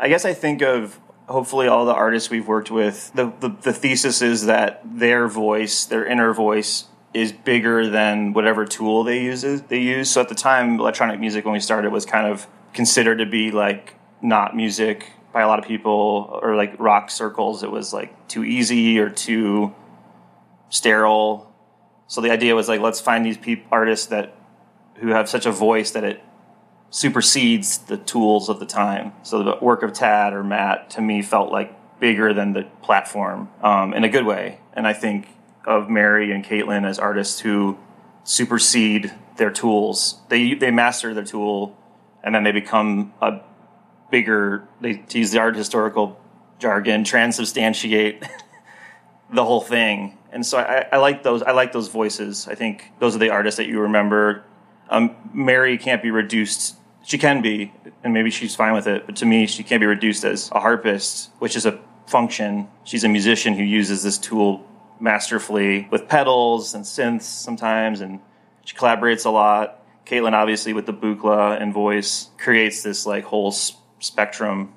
Speaker 2: I guess I think of hopefully all the artists we've worked with, the, the, the thesis is that their voice, their inner voice, is bigger than whatever tool they use. They use. So at the time, electronic music when we started was kind of considered to be like not music by a lot of people, or like rock circles. It was like too easy or too sterile so the idea was like, let's find these peop- artists that who have such a voice that it supersedes the tools of the time. So the work of Tadd or Matt to me felt like bigger than the platform um, in a good way. And I think of Mary and Kaitlyn as artists who supersede their tools. They they master their tool, and then they become a bigger. They to use the art historical jargon, transubstantiate the whole thing and so I, I, like those. I like those voices. I think those are the artists that you remember. Um, Mary can't be reduced. She can be, and maybe she's fine with it. But to me, she can't be reduced as a harpist, which is a function. She's a musician who uses this tool masterfully with pedals and synths sometimes, and she collaborates a lot. Kaitlyn, obviously, with the buchla and voice, creates this like whole spectrum.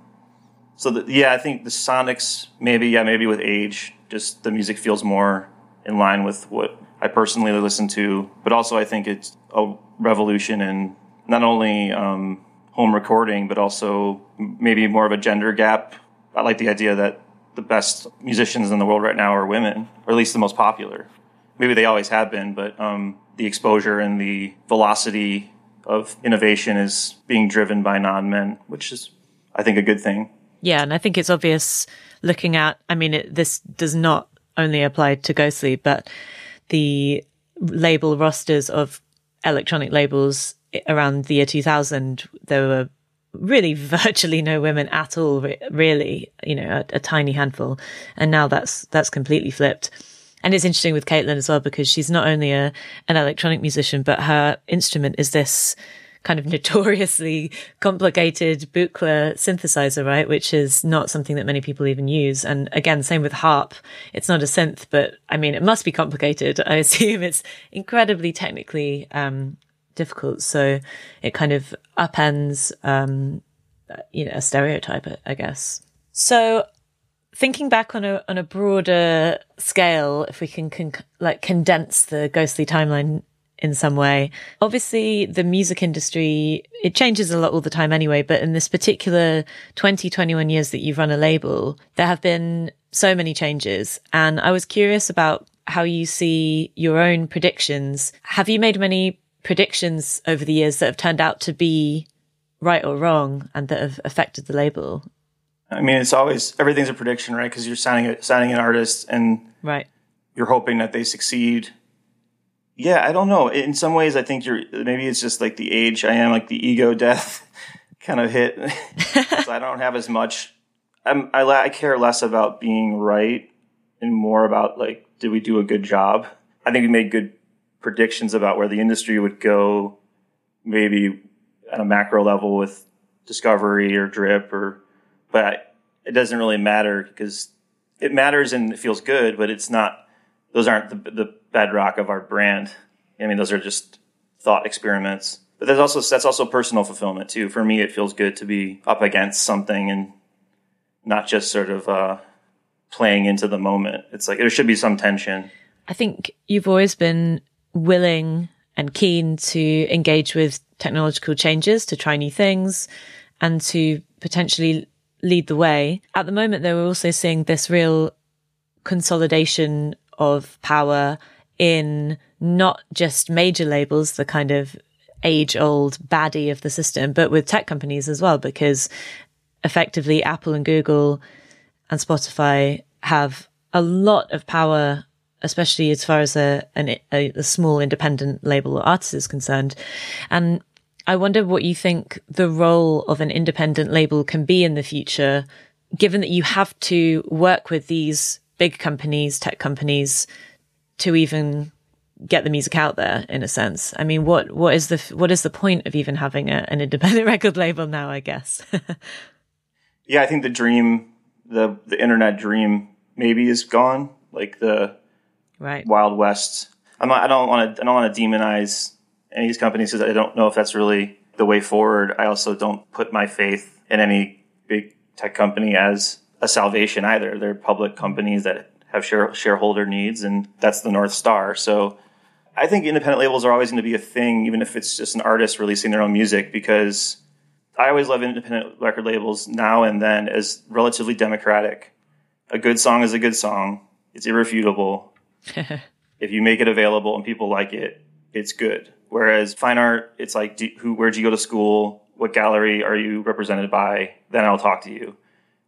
Speaker 2: So the, yeah, I think the sonics maybe yeah maybe with age just the music feels more in line with what I personally listen to. But also, I think it's a revolution in not only um, home recording, but also maybe more of a gender gap. I like the idea that the best musicians in the world right now are women, or at least the most popular. Maybe they always have been, but um, the exposure and the velocity of innovation is being driven by non men, which is, I think, a good thing.
Speaker 1: Yeah, and I think it's obvious looking at, I mean, it, this does not only apply to Ghostly, but the label rosters of electronic labels around the year 2000, there were really virtually no women at all, really, you know, a, a, tiny handful. And now that's, that's completely flipped. And it's interesting with Kaitlyn as well, because she's not only a, an electronic musician, but her instrument is this kind of notoriously complicated Buchla synthesizer, right? Which is not something that many people even use. And again, same with harp. It's not a synth, but I mean, it must be complicated. I assume it's incredibly technically, um, difficult. So it kind of upends, um, you know, a stereotype, I guess. So thinking back on a on a broader scale, if we can con- like condense the ghostly timeline in some way. Obviously, the music industry, it changes a lot all the time anyway, but in this particular 20, 21 years that you've run a label, there have been so many changes. And I was curious about how you see your own predictions. Have you made many predictions over the years that have turned out to be right or wrong and that have affected the label?
Speaker 2: I mean, it's always everything's a prediction, right? Because you're signing a, signing an artist and
Speaker 1: right,
Speaker 2: you're hoping that they succeed. Yeah, I don't know. In some ways, I think you're maybe it's just like the age I am, like the ego death kind of hit. so I don't have as much. I'm, I, I care less about being right and more about like, did we do a good job? I think we made good predictions about where the industry would go, maybe at a macro level with discovery or drip or, but it doesn't really matter because it matters and it feels good, but it's not, those aren't the, the bedrock of our brand. I mean, those are just thought experiments. But there's also, that's also personal fulfillment too. For me, it feels good to be up against something and not just sort of, uh, playing into the moment. It's like there should be some tension.
Speaker 1: I think you've always been willing and keen to engage with technological changes, to try new things, and to potentially lead the way. At the moment, though, we're also seeing this real consolidation of power in not just major labels, the kind of age old baddie of the system, but with tech companies as well, because effectively Apple and Google and Spotify have a lot of power especially as far as a, an, a, a small independent label or artist is concerned. And I wonder what you think the role of an independent label can be in the future, given that you have to work with these big companies, tech companies, to even get the music out there in a sense. I mean, what, what is the, what is the point of even having a, an independent record label now, I guess?
Speaker 2: yeah, I think the dream, the, the internet dream maybe is gone. Like the,
Speaker 1: right.
Speaker 2: Wild West. I'm not, I don't want to I don't want to demonize any of these companies because I don't know if that's really the way forward. I also don't put my faith in any big tech company as a salvation either. They're public companies that have share, shareholder needs, and that's the north star. So I think independent labels are always going to be a thing, even if it's just an artist releasing their own music, because I always love independent record labels now and then as relatively democratic. A good song is a good song. It's irrefutable. if you make it available and people like it, it's good. Whereas fine art, it's like, do, who, where'd you go to school? What gallery are you represented by? Then I'll talk to you.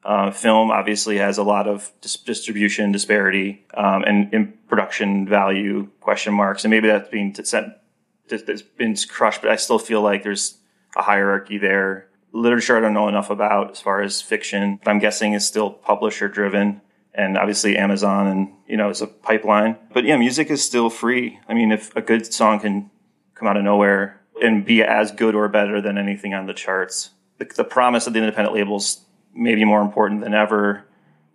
Speaker 2: Uh, film obviously has a lot of dis- distribution disparity um, and, and, production value question marks, and maybe that's being set, that's been crushed. But I still feel like there's a hierarchy there. Literature I don't know enough about as far as fiction. But I'm guessing is still publisher driven and obviously Amazon and you know it's a pipeline. But yeah, music is still free. I mean, if a good song can come out of nowhere and be as good or better than anything on the charts, the, the promise of the independent labels may be more important than ever.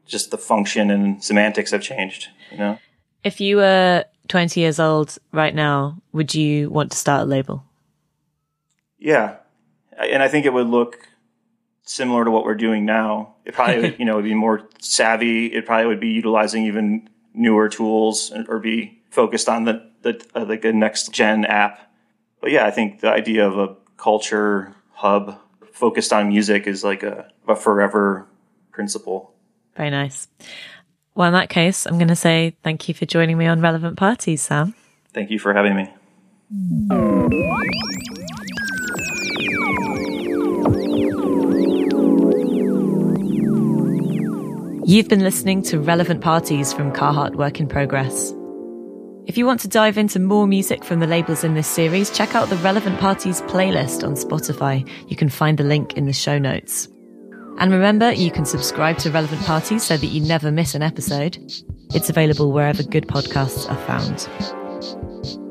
Speaker 2: Just the function and semantics have changed. You know,
Speaker 1: if you were 20 years old right now, would you want to start a label?
Speaker 2: Yeah, and I think it would look similar to what we're doing now. It probably, you know, would be more savvy. It probably would be utilizing even newer tools or be focused on the, the, uh, like a next gen app. But yeah, I think the idea of a culture hub focused on music is like a, a forever principle.
Speaker 1: Very nice. Well, in that case, I'm going to say thank you for joining me on Relevant Parties, Sam.
Speaker 2: Thank you for having me.
Speaker 1: You've been listening to Relevant Parties from Carhartt Work in Progress. If you want to dive into more music from the labels in this series, check out the Relevant Parties playlist on Spotify. You can find the link in the show notes. And remember, you can subscribe to Relevant Parties so that you never miss an episode. It's available wherever good podcasts are found.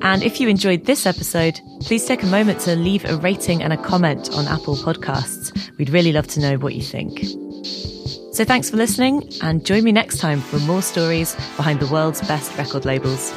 Speaker 1: And if you enjoyed this episode, please take a moment to leave a rating and a comment on Apple Podcasts. We'd really love to know what you think. So thanks for listening and join me next time for more stories behind the world's best record labels.